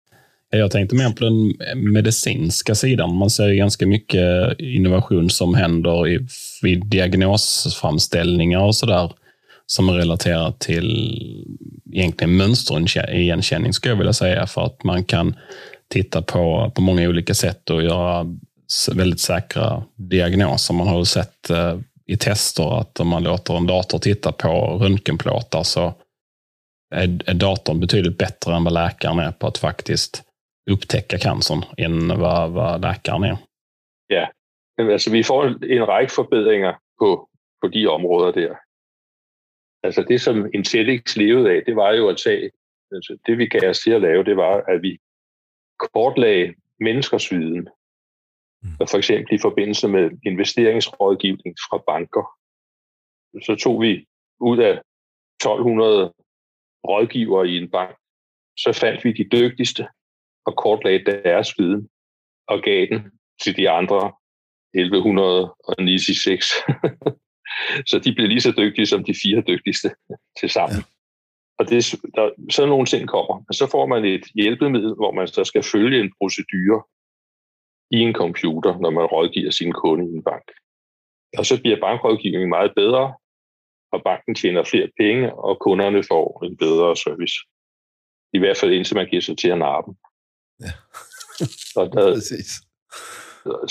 Jag tänkte mer på den medicinska sidan. Man ser ganska mycket innovation som händer i, vid diagnosframställningar och sådär som är relaterat till egentligen mönsterigenkänning skulle jag vilja säga. För att man kan titta på, på många olika sätt och göra väldigt säkra diagnoser. Man har sett eh, i tester att om man låter en dator titta på röntgenplåtar så är, är datorn betydligt bättre än vad läkaren är på att faktiskt upptäcka cancern än vad, vad läkaren är. Ja, alltså vi får en række forbedringer på, på de områder der. Altså det, som Intelix levede af, det var jo at tage, altså det vi gav os til at lave, det var, at vi kortlagde menneskers viden. Mm. For eksempel i forbindelse med investeringsrådgivning fra banker. Så tog vi ud af 1200 rådgivere i en bank, så fandt vi de dygtigste og kortlagde deres viden og gav den til de andre 1196. så de blev lige så dygtige som de fire dygtigste til sammen. Ja. Og det, der, sådan nogle ting kommer. Og så får man et hjælpemiddel, hvor man så skal følge en procedure i en computer, når man rådgiver sin kunde i en bank. Og så bliver bankrådgivningen meget bedre, og banken tjener flere penge, og kunderne får en bedre service. I hvert fald indtil man giver sig til at narpe. Ja. så, der, Præcis.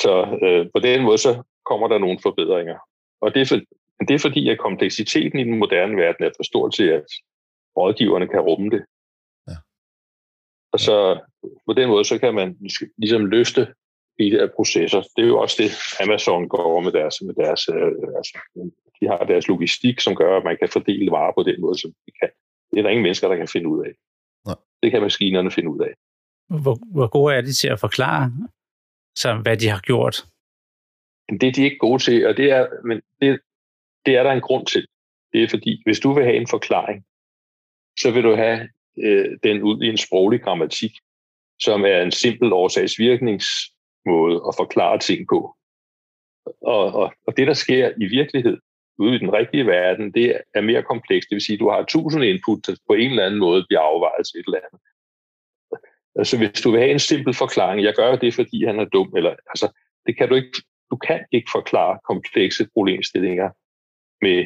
så øh, på den måde, så kommer der nogle forbedringer. Og det er, for, det er fordi, at kompleksiteten i den moderne verden er for stor til, at rådgiverne kan rumme det. Ja. Og så på den måde, så kan man ligesom løfte de der processer. Det er jo også det, Amazon går over med deres, med deres øh, altså, de har deres logistik, som gør, at man kan fordele varer på den måde, som de kan. Det er der ingen mennesker, der kan finde ud af. Nej. Det kan maskinerne finde ud af. Hvor, hvor gode er de til at forklare, så, hvad de har gjort? Det er de ikke gode til, og det er, men det, det er der en grund til. Det er fordi, hvis du vil have en forklaring, så vil du have øh, den ud i en sproglig grammatik, som er en simpel årsagsvirkningsmåde at forklare ting på. Og, og, og det, der sker i virkelighed, ude i den rigtige verden, det er mere komplekst. Det vil sige, at du har tusind input, der på en eller anden måde bliver afvejet til et eller andet. Altså, hvis du vil have en simpel forklaring, jeg gør det, fordi han er dum, eller, altså, det kan du ikke, du kan ikke forklare komplekse problemstillinger med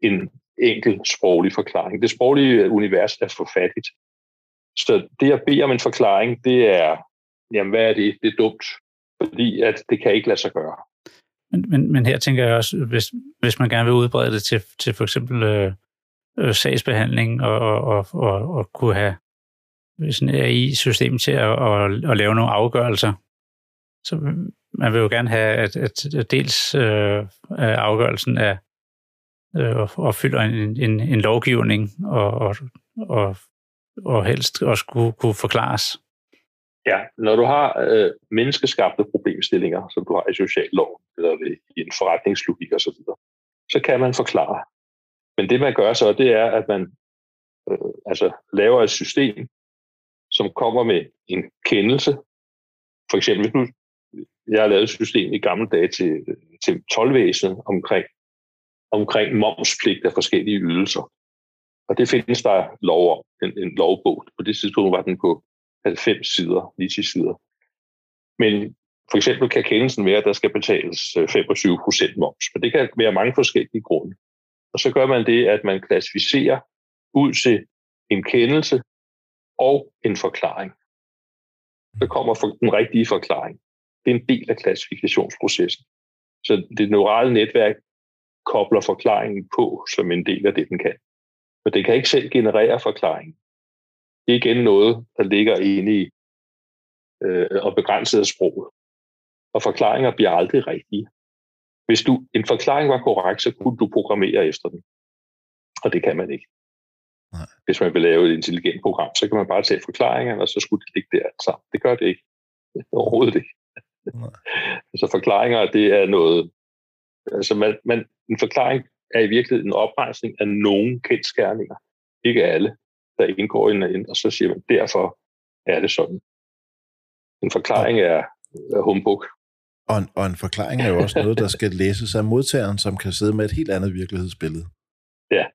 en enkel sproglig forklaring. Det sproglige univers er for fattigt. Så det at bede om en forklaring, det er, jamen hvad er det? Det er dumt, fordi at det kan ikke lade sig gøre. Men, men, men her tænker jeg også, hvis, hvis man gerne vil udbrede det til, til for eksempel øh, øh, sagsbehandling og, og, og, og, og kunne have sådan et AI-system til at, at, at lave nogle afgørelser. Så man vil jo gerne have, at, at, at dels øh, afgørelsen er øh, opfylder en, en, en lovgivning og, og, og, og helst også kunne, kunne forklares. Ja, når du har øh, menneskeskabte problemstillinger, som du har i socialloven, eller i en forretningslogik osv., så, så kan man forklare. Men det man gør så, det er, at man øh, altså, laver et system, som kommer med en kendelse. For eksempel, hvis du, jeg har lavet et system i gamle dage til, til tolvvæsenet omkring, omkring momspligt af forskellige ydelser. Og det findes der lov om, en, en lovbog. På det tidspunkt var den på 90 sider, 90 sider. Men for eksempel kan kendelsen være, at der skal betales øh, 25 procent moms, men det kan være mange forskellige grunde. Og så gør man det, at man klassificerer ud til en kendelse og en forklaring. Så kommer den rigtige forklaring. Det er en del af klassifikationsprocessen. Så det neurale netværk kobler forklaringen på som en del af det, den kan. Men det kan ikke selv generere forklaringen det er igen noget, der ligger inde i øh, og begrænset af sproget. Og forklaringer bliver aldrig rigtige. Hvis du, en forklaring var korrekt, så kunne du programmere efter den. Og det kan man ikke. Nej. Hvis man vil lave et intelligent program, så kan man bare tage forklaringerne, og så skulle det ligge der sammen. Det gør det ikke. Overhovedet ikke. Nej. så forklaringer, det er noget... Altså man, man, en forklaring er i virkeligheden en oprejsning af nogle kendskærninger. Ikke alle der indgår i en, og så siger man, derfor er det sådan. En forklaring er, er humbug. Og en, og en forklaring er jo også noget, der skal læses af modtageren, som kan sidde med et helt andet virkelighedsbillede. Ja.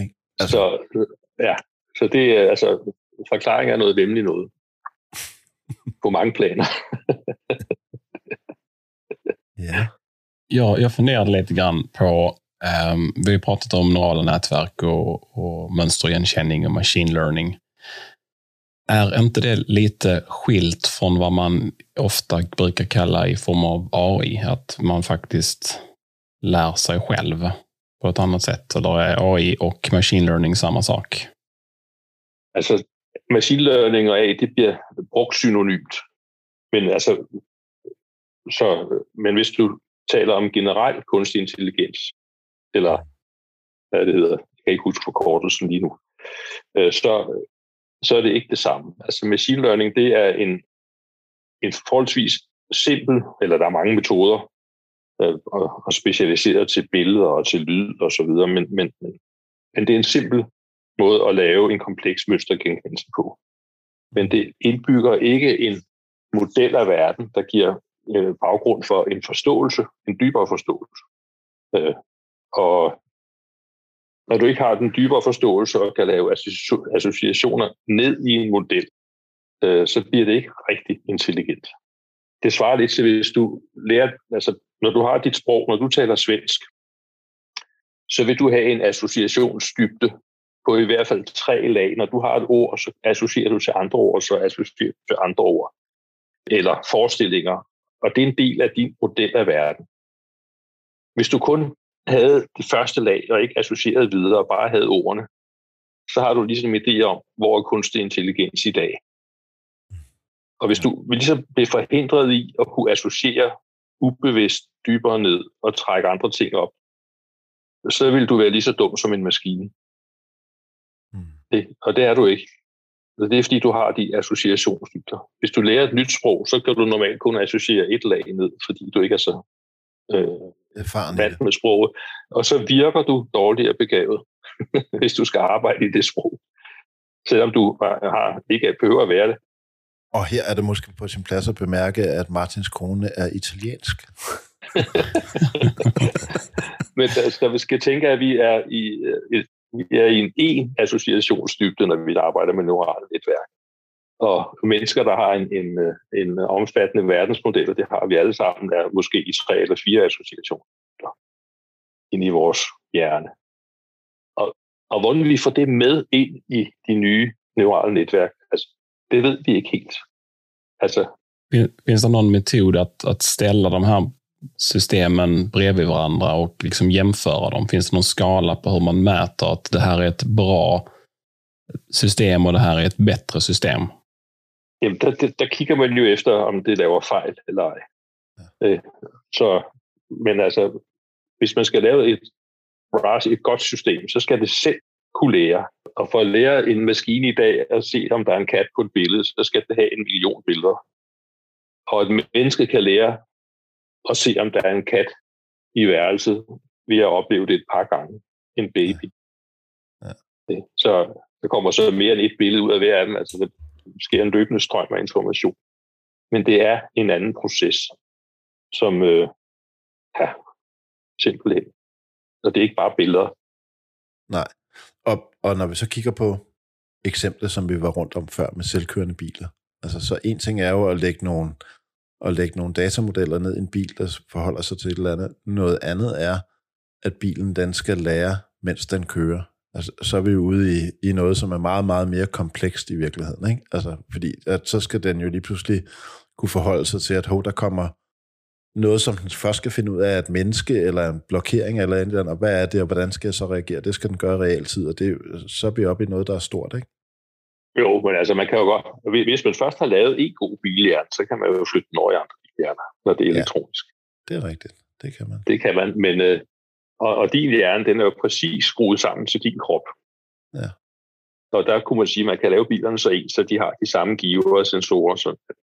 Ikke? Altså. Så, ja, så det er, altså, forklaring er noget vemmeligt noget. på mange planer. ja. Ja, jag funderade lite grann på, um, vi har pratat om neurala nätverk och, och mönsterigenkänning och machine learning. Är inte det lite skilt från vad man ofta brukar kalla i form av AI? Att man faktiskt lär sig själv på ett annat sätt? Eller är AI och machine learning samma sak? Alltså, machine learning och AI, det bliver brugt synonymt. Men altså, så, men hvis du taler om generell kunstig intelligens, eller hvad det hedder, jeg kan ikke huske forkortelsen lige nu, øh, så, så er det ikke det samme. Altså machine learning, det er en, en forholdsvis simpel, eller der er mange metoder, øh, og, specialiseret til billeder og til lyd og så videre, men, men, men, men det er en simpel måde at lave en kompleks mønstergenkendelse på. Men det indbygger ikke en model af verden, der giver øh, baggrund for en forståelse, en dybere forståelse. Øh, og når du ikke har den dybere forståelse og kan lave associationer ned i en model, øh, så bliver det ikke rigtig intelligent. Det svarer lidt til, hvis du lærer, altså når du har dit sprog, når du taler svensk, så vil du have en associationsdybde på i hvert fald tre lag. Når du har et ord, så associerer du til andre ord, så associerer du til andre ord. Eller forestillinger. Og det er en del af din model af verden. Hvis du kun havde det første lag, og ikke associeret videre, og bare havde ordene, så har du ligesom en idé om, hvor er kunstig intelligens i dag. Og hvis du ligesom bliver forhindret i at kunne associere ubevidst dybere ned og trække andre ting op, så vil du være lige så dum som en maskine. Mm. Det, og det er du ikke. Det er fordi, du har de associationsdybder. Hvis du lærer et nyt sprog, så kan du normalt kun associere et lag ned, fordi du ikke er så øh, vant med sproget. Og så virker du dårligere begavet, hvis du skal arbejde i det sprog. Selvom du har, ikke behøver at være det. Og her er det måske på sin plads at bemærke, at Martins kone er italiensk. Men der, der skal tænke, at vi er i et vi er i en en associationsdybde, når vi arbejder med neurale netværk. Og mennesker, der har en, en, øh, en omfattende verdensmodel, og det har vi alle sammen, er måske i tre eller fire associationer ind i vores hjerne. Og, og hvordan vi får det med ind i de nye neurale netværk, altså, det ved vi ikke helt. Altså, Finns det någon metod att, att ställa de här systemen bredvid varandra och liksom jämföra dem? Finns det någon skala på hur man mäter att det här är ett bra system och det här är ett bättre system? Jamen, der, der, der kigger man jo efter, om det laver fejl eller ej. Ja. Øh, så, men altså, hvis man skal lave et, et godt system, så skal det selv kunne lære. Og for at lære en maskine i dag at se, om der er en kat på et billede, så skal det have en million billeder. Og et menneske kan lære og se, om der er en kat i værelset. Vi har oplevet det et par gange. En baby. Ja. Ja. Så der kommer så mere end et billede ud af hver af dem. Altså, sker en løbende strøm af information. Men det er en anden proces, som øh, ja, simpelthen. Og det er ikke bare billeder. Nej. Og, og når vi så kigger på eksemplet, som vi var rundt om før med selvkørende biler, altså så en ting er jo at lægge nogle at lægge nogle datamodeller ned i en bil, der forholder sig til et eller andet. Noget andet er, at bilen den skal lære, mens den kører. Altså, så er vi ude i, i noget, som er meget, meget mere komplekst i virkeligheden. Ikke? Altså, fordi at så skal den jo lige pludselig kunne forholde sig til, at hov, der kommer noget, som den først skal finde ud af, et menneske eller en blokering eller andet, og hvad er det, og hvordan skal jeg så reagere? Det skal den gøre i realtid, og det, så er vi oppe i noget, der er stort, ikke? Jo, men altså man kan jo godt, hvis man først har lavet en god biljern, så kan man jo flytte den over i andre bilhjerner, når det er ja, elektronisk. det er rigtigt. Det kan man. Det kan man, men øh, og, og din hjerne, den er jo præcis skruet sammen til din krop. Ja. Og der kunne man sige, at man kan lave bilerne så ens, så de har de samme giver og sensorer, som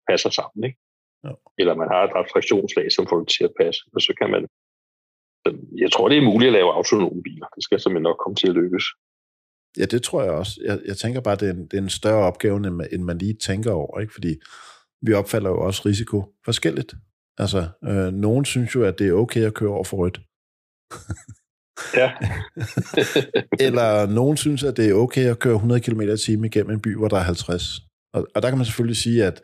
passer sammen. Ikke? Ja. Eller man har et abstraktionslag, som får det til at passe. Og så kan man... Jeg tror, det er muligt at lave autonome biler. Det skal simpelthen nok komme til at lykkes. Ja, det tror jeg også. Jeg, jeg tænker bare, det er, en, det er en større opgave, end man, end man lige tænker over, ikke? fordi vi opfatter jo også risiko forskelligt. Altså, øh, nogen synes jo, at det er okay at køre over for rødt. Ja. Eller nogen synes, at det er okay at køre 100 km i timen igennem en by, hvor der er 50. Og, og der kan man selvfølgelig sige, at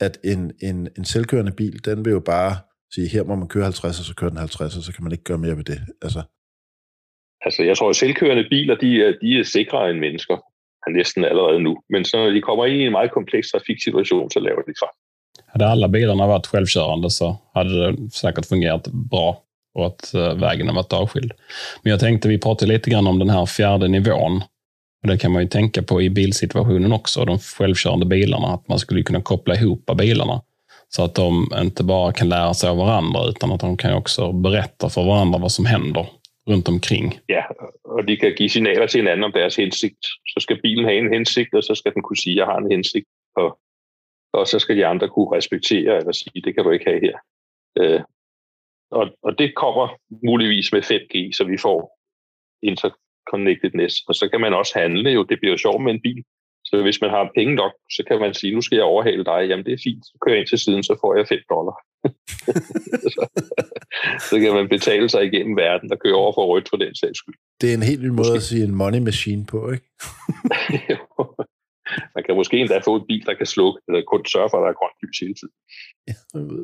at en, en, en selvkørende bil, den vil jo bare sige, her må man køre 50, og så kører den 50, og så kan man ikke gøre mere ved det. Altså, altså jeg tror, at selvkørende biler, de er, de er sikrere end mennesker, er næsten allerede nu. Men så når de kommer ind i en meget kompleks trafiksituation, så laver de fejl. Hade alla bilarna varit självkörande så hade det säkert fungerat bra och att eh, vägen har varit avskild. Men jag tänkte, vi pratade lite grann om den här fjärde nivån. Och det kan man ju tänka på i bilsituationen också, de självkörande bilarna, att man skulle kunna koppla ihop bilarna. Så att de inte bara kan lära sig av varandra, utan att de kan också berätta för varandra vad som händer runt omkring. Ja, og de kan give signaler til hinanden om deres hensigt. Så skal bilen have en hensigt, og så skal den kunne sige, at jeg har en hensigt. Og, og så skal de andre kunne respektere eller sige, det kan du ikke have her. Øh, og, og det kommer muligvis med 5G, så vi får interconnectedness. Og så kan man også handle jo. Det bliver jo sjovt med en bil. Så hvis man har penge nok, så kan man sige, nu skal jeg overhale dig. Jamen det er fint, så kører jeg ind til siden, så får jeg 5 dollar. så, så kan man betale sig igennem verden og køre over for rødt for den sags skyld. Det er en helt ny måde måske. at sige en money machine på, ikke? man kan måske endda få en bil, der kan slukke, eller kun sørge for, at der er grønt lys hele tiden. Ja,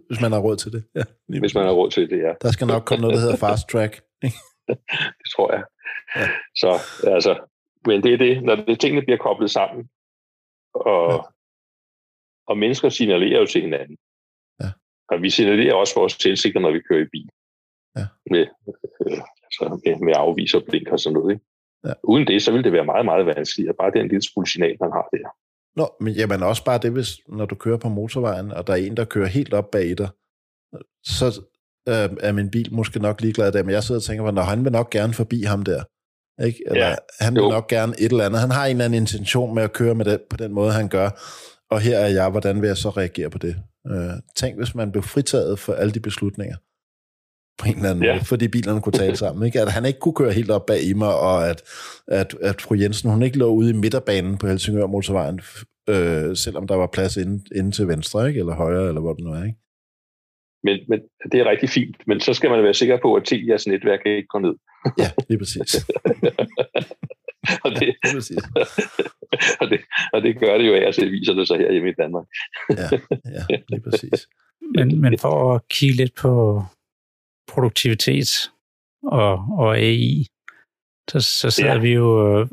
hvis man har råd til det. Ja, hvis man har råd til det, ja. Der skal nok komme noget, der hedder fast track. det tror jeg. Ja. Så altså, men det er det, når det, tingene bliver koblet sammen, og, ja. og mennesker signalerer jo til hinanden. Ja. Og vi signalerer også vores tilsigter, når vi kører i bil. Ja. Med, øh, altså med, med afviser og blink og sådan noget. Ikke? Ja. Uden det, så vil det være meget, meget vanskeligt. Bare det er en lille smule signal, man har der. Nå, men jamen også bare det, hvis, når du kører på motorvejen, og der er en, der kører helt op bag dig, så øh, er min bil måske nok ligeglad der, men jeg sidder og tænker, når han vil nok gerne forbi ham der. Ikke? Eller ja, han vil jo. nok gerne et eller andet. Han har en eller anden intention med at køre med det, på den måde, han gør. Og her er jeg, hvordan vil jeg så reagere på det? Øh, tænk, hvis man blev fritaget for alle de beslutninger på en eller anden ja. måde, fordi bilerne kunne tale sammen. Ikke? At han ikke kunne køre helt op bag i mig, og at, at, at fru Jensen hun ikke lå ude i midterbanen på Helsingør Motorvejen, øh, selvom der var plads inde, inde til venstre, ikke? eller højre, eller hvor det nu er. Ikke? Men, men det er rigtig fint, men så skal man være sikker på, at Telias netværk ikke går ned. ja, lige præcis. og, det, og, det, og det gør det jo af, at det viser det sig her hjemme i Danmark. ja, ja, lige præcis. Men, men for at kigge lidt på produktivitet og, og AI, så, så sidder ja. vi jo øh,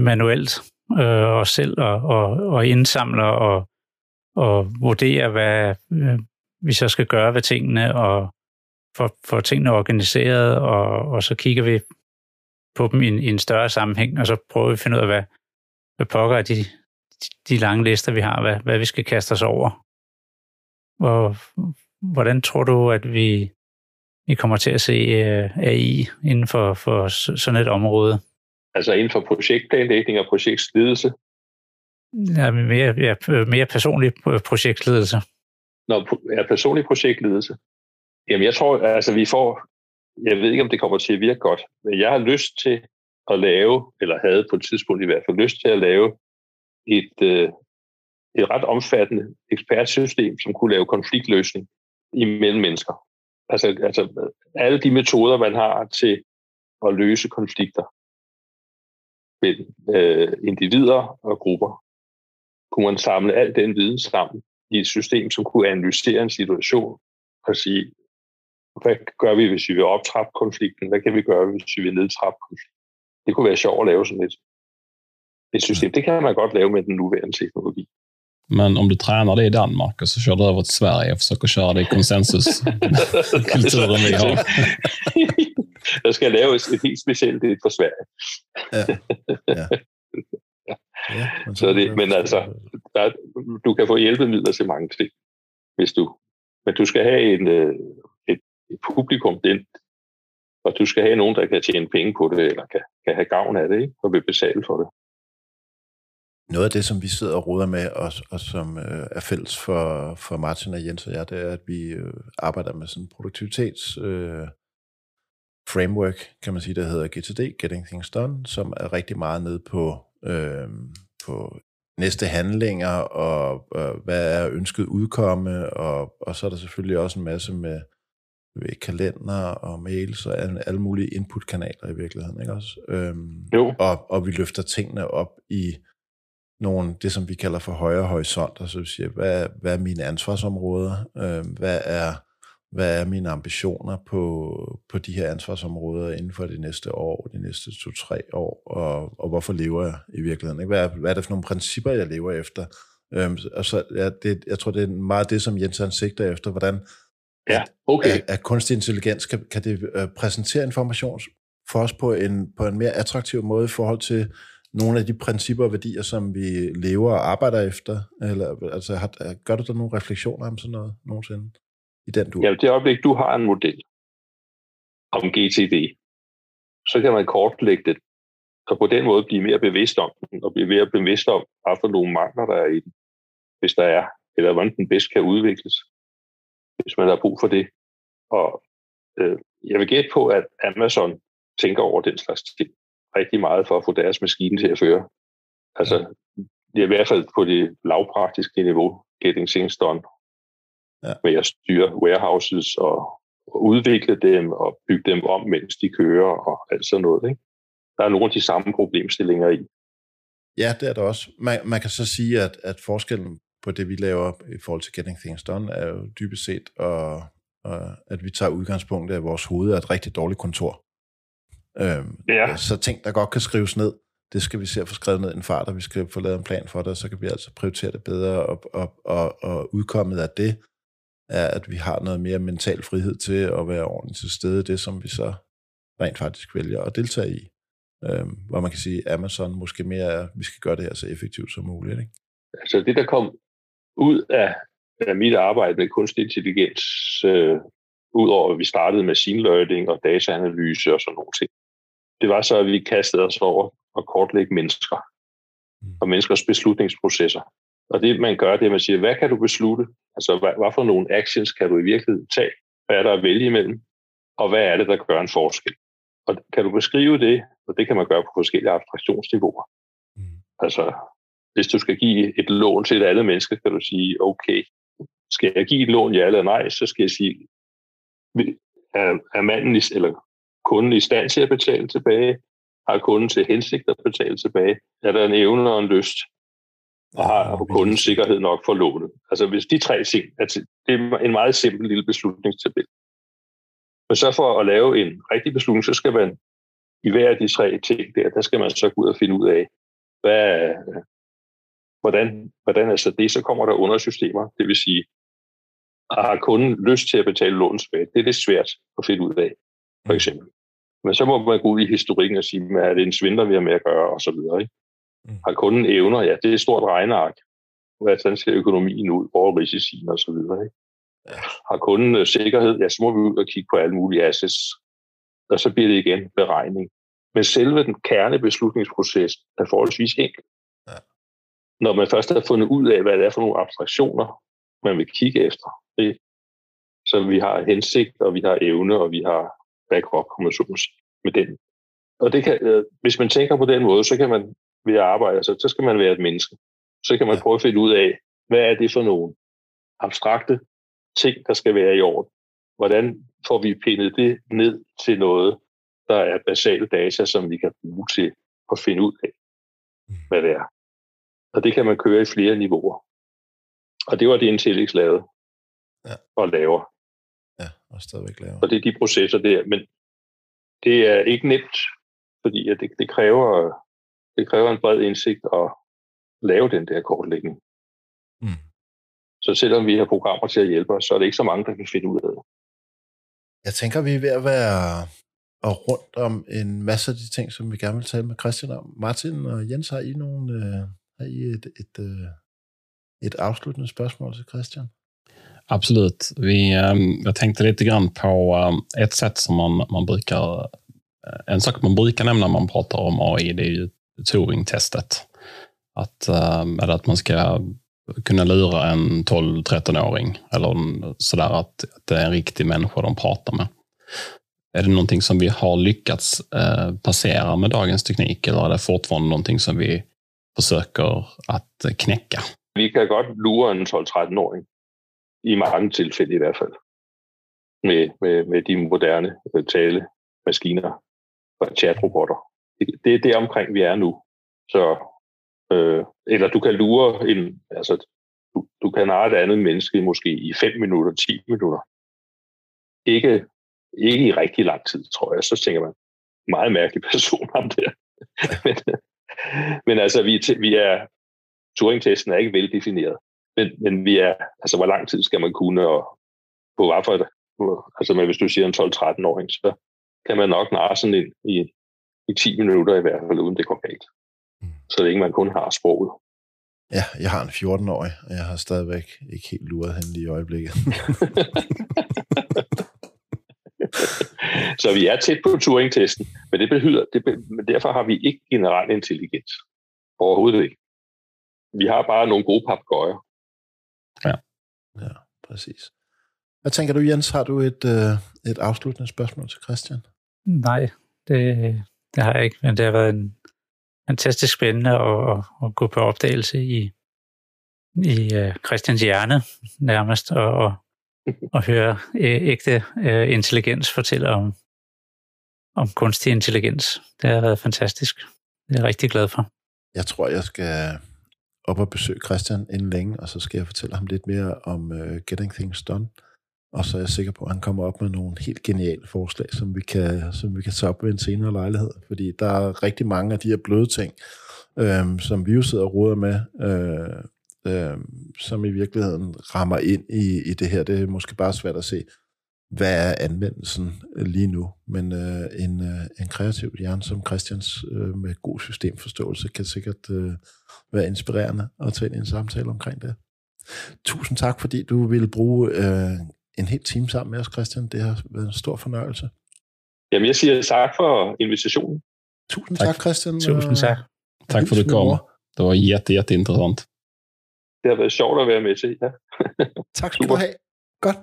manuelt øh, os selv og, og, og indsamler og, og vurderer, hvad øh, vi så skal gøre ved tingene, og få, få tingene organiseret, og, og så kigger vi på dem i en, i en større sammenhæng, og så prøver vi at finde ud af, hvad, hvad pokker er de, de lange lister, vi har, hvad, hvad vi skal kaste os over. Og hvordan tror du, at vi, vi kommer til at se øh, AI inden for, for sådan et område? Altså inden for projektplanlægning og projektsledelse? Ja, mere, ja, mere personlig projektledelse. Når er personlig projektledelse? Jamen jeg tror, altså vi får, jeg ved ikke om det kommer til at virke godt, men jeg har lyst til at lave, eller havde på et tidspunkt i hvert fald lyst til at lave et, øh, et ret omfattende ekspertsystem, som kunne lave konfliktløsning imellem mennesker. Altså, altså alle de metoder, man har til at løse konflikter mellem øh, individer og grupper, kunne man samle al den viden sammen i et system, som kunne analysere en situation og sige, hvad gør vi, hvis vi vil optrappe konflikten? Hvad kan vi gøre, hvis vi vil nedtrappe konflikten? Det kunne være sjovt at lave sådan et, et system. Det kan man godt lave med den nuværende teknologi. Men om du tränar det i Danmark och så kör du över till Sverige och försöker köra det i konsensuskulturen vi har. Jag ska lave et helt specielt det for Sverige. Ja. Ja. Ja, så det, men altså, der, du kan få hjælpemidler til mange ting, hvis du, men du skal have en, øh, et, et publikum, den, og du skal have nogen, der kan tjene penge på det, eller kan, kan have gavn af det, ikke? og vil betale for det. Noget af det, som vi sidder og ruder med, og, og som øh, er fælles for, for Martin og Jens og jeg, det er, at vi øh, arbejder med sådan en produktivitets øh, framework, kan man sige, der hedder GTD, Getting Things Done, som er rigtig meget nede på øh, på næste handlinger, og øh, hvad er ønsket udkomme, og, og så er der selvfølgelig også en masse med ved, kalender og mails og alle, alle mulige inputkanaler i virkeligheden, ikke også? Øhm, jo. Og, og vi løfter tingene op i nogle, det som vi kalder for højere horisonter, så vi siger, hvad, hvad er mine ansvarsområder, øh, hvad er hvad er mine ambitioner på, på de her ansvarsområder inden for de næste år, de næste to-tre år, og, og hvorfor lever jeg i virkeligheden? Ikke? Hvad, er, hvad er det for nogle principper, jeg lever efter? Øhm, og så, ja, det, jeg tror, det er meget det, som Jens han sigter efter, hvordan ja, okay. at, at kunstig intelligens kan, kan det uh, præsentere information for os på en, på en mere attraktiv måde i forhold til nogle af de principper og værdier, som vi lever og arbejder efter? Eller, altså, har, gør du der nogle refleksioner om sådan noget nogensinde? i den du... Ja, det øjeblik, du har en model om GTD, så kan man kortlægge det, og på den måde blive mere bevidst om den, og blive mere bevidst om, hvad for nogle mangler, der er i den, hvis der er, eller hvordan den bedst kan udvikles, hvis man har brug for det. Og øh, jeg vil gætte på, at Amazon tænker over den slags ting rigtig meget for at få deres maskine til at føre. Altså, det er i hvert fald på det lavpraktiske niveau, getting things done, ja. med at styre warehouses og, og udvikle dem og bygge dem om, mens de kører og alt sådan noget. Ikke? Der er nogle af de samme problemstillinger i. Ja, det er der også. Man, man kan så sige, at, at forskellen på det, vi laver i forhold til Getting Things Done, er jo dybest set, og, og at vi tager udgangspunkt af, at vores hoved er et rigtig dårligt kontor. Øhm, ja. Så ting, der godt kan skrives ned, det skal vi se at få skrevet ned i en fart, og vi skal få lavet en plan for det, og så kan vi altså prioritere det bedre, og, og, og, og udkommet af det er, at vi har noget mere mental frihed til at være ordentligt til stede, det som vi så rent faktisk vælger at deltage i. Øhm, hvor man kan sige, at Amazon måske mere er, at vi skal gøre det her så effektivt som muligt. Ikke? Altså det, der kom ud af, af mit arbejde med kunstig intelligens, øh, udover at vi startede machine learning og dataanalyse og sådan nogle ting, det var så, at vi kastede os over at kortlægge mennesker mm. og menneskers beslutningsprocesser. Og det, man gør, det er, at man siger, hvad kan du beslutte? Altså, hvad, hvad for nogle actions kan du i virkeligheden tage? Hvad er der at vælge imellem? Og hvad er det, der gør en forskel? Og kan du beskrive det? Og det kan man gøre på forskellige abstraktionsniveauer. Mm. Altså, hvis du skal give et lån til et andet menneske, kan du sige, okay, skal jeg give et lån, ja eller nej, så skal jeg sige, er, er manden eller kunden i stand til at betale tilbage? Har kunden til hensigt at betale tilbage? Er der en evne og en lyst? og har kunden sikkerhed nok for lånet. Altså hvis de tre ting, altså, det er en meget simpel lille beslutningstabel. Men så for at lave en rigtig beslutning, så skal man i hver af de tre ting der, der skal man så gå ud og finde ud af, hvad, hvordan, hvordan er så det, så kommer der undersystemer, det vil sige, har kunden lyst til at betale lånet tilbage? Det er lidt svært at finde ud af, for eksempel. Men så må man gå ud i historikken og sige, er det en svindler, vi har med at gøre, og så videre. Ikke? Mm. Har kunden evner? Ja, det er et stort regneark. Hvordan ser økonomien ud? Hvor er risicien og så videre. Ikke? Ja. Har kunden øh, sikkerhed? Ja, så må vi ud og kigge på alle mulige assets. Og så bliver det igen beregning. Men selve den kernebeslutningsproces er forholdsvis enkel. Ja. Når man først har fundet ud af, hvad det er for nogle abstraktioner, man vil kigge efter. Det, så vi har hensigt, og vi har evne, og vi har backup kommunikations med den. Og det kan, øh, hvis man tænker på den måde, så kan man ved at arbejde, altså, så skal man være et menneske. Så kan man prøve at finde ud af, hvad er det for nogle abstrakte ting, der skal være i orden. Hvordan får vi pindet det ned til noget, der er basale data, som vi kan bruge til at finde ud af, mm. hvad det er. Og det kan man køre i flere niveauer. Og det var det, Intellix lavede ja. og laver. Og stadigvæk laver. Og det er de processer der. Men det er ikke nemt, fordi det, det kræver det kræver en bred indsigt at lave den der kortlægning. Mm. Så selvom vi har programmer til at hjælpe os, så er det ikke så mange, der kan finde ud af det. Jeg tænker, vi er ved at være og rundt om en masse af de ting, som vi gerne vil tale med Christian om. Martin og Jens, har I, nogle, øh, har I et, et, øh, et afsluttende spørgsmål til Christian? Absolut. Vi, ehm, jag tänkte lite grann på ehm, ett sätt som man, man brukar... Eh, en sak man brukar nämna när man pratar om AI, det är ju Turing-testet. Att, ehm, eller att man ska kunna lura en 12-13-åring eller sådär att, att det är en riktig människa de pratar med. Är det någonting som vi har lyckats eh, passera med dagens teknik eller är det fortfarande någonting som vi försöker att knäcka? Vi kan godt lure en 12-13-åring, i mange tilfælde i hvert fald, med, med, med de moderne øh, talemaskiner og chatrobotter det, det er det omkring, vi er nu. Så øh, eller du kan lure en, altså, du, du kan narre et andet menneske måske i 5 minutter, 10 minutter. Ikke, ikke i rigtig lang tid, tror jeg. Så tænker man, meget mærkelig person om der. men, men altså, vi, vi er, Turing-testen er ikke veldefineret. Men, men vi er, altså, hvor lang tid skal man kunne, og på hvad for det? Altså, men hvis du siger en 12-13-åring, så kan man nok narre sådan en i, i 10 minutter i hvert fald, uden det går galt. Mm. Så det ikke man kun har sproget. Ja, jeg har en 14-årig, og jeg har stadigvæk ikke helt luret hende i øjeblikket. så vi er tæt på Turing-testen, men det betyder, det, men derfor har vi ikke generel intelligens. Overhovedet ikke. Vi har bare nogle gode papgøjer. Ja. Ja, præcis. Hvad tænker du, Jens? Har du et, øh, et afsluttende spørgsmål til Christian? Nej, det, det har jeg ikke, men det har været en fantastisk spændende at, at, at gå på opdagelse i, i uh, Christians hjerne nærmest, og, og, og høre ægte uh, intelligens fortælle om, om kunstig intelligens. Det har været fantastisk. Det er jeg rigtig glad for. Jeg tror, jeg skal op og besøge Christian inden længe, og så skal jeg fortælle ham lidt mere om uh, Getting Things Done. Og så er jeg sikker på, at han kommer op med nogle helt geniale forslag, som vi kan, som vi kan tage op ved en senere lejlighed. Fordi der er rigtig mange af de her bløde ting, øh, som vi jo sidder og ruder med, øh, øh, som i virkeligheden rammer ind i, i det her. Det er måske bare svært at se, hvad er anvendelsen lige nu. Men øh, en, øh, en kreativ hjerne som Christians øh, med god systemforståelse kan sikkert øh, være inspirerende at tage ind i en samtale omkring det. Tusind tak, fordi du ville bruge øh, en helt time sammen med os, Christian. Det har været en stor fornøjelse. Jamen, jeg siger tak for invitationen. Tusind tak, tak Christian. Tusind tak. Tak for, at du kom. Det var jätte, jätteintressant. Det har været sjovt at være med til, ja. tak skal du have. Godt.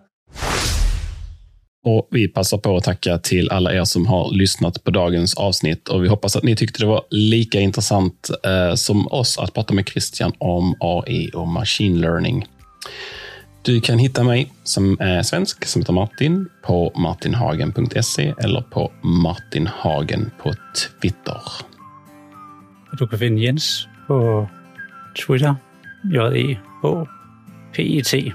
Och vi passar på att tacka till alla er som har lyssnat på dagens avsnitt och vi hoppas att ni tyckte det var lika intressant eh, som oss att prata med Christian om AI och machine learning. Du kan hitta mig som är svensk, som heter Martin, på martinhagen.se eller på martinhagen på Twitter. Du kan finde Jens på Twitter, j e h p e t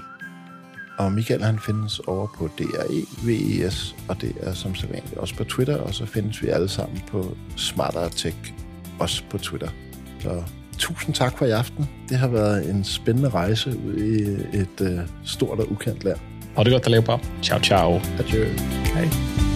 og Michael han findes over på DRE-VES, og det er som sædvanligt også på Twitter, og så findes vi alle sammen på Smartere Tech, også på Twitter. Så tusind tak for i aften. Det har været en spændende rejse ud i et uh, stort og ukendt land. Ha det gott allihopa. Ciao, ciao. Adjø. Hej.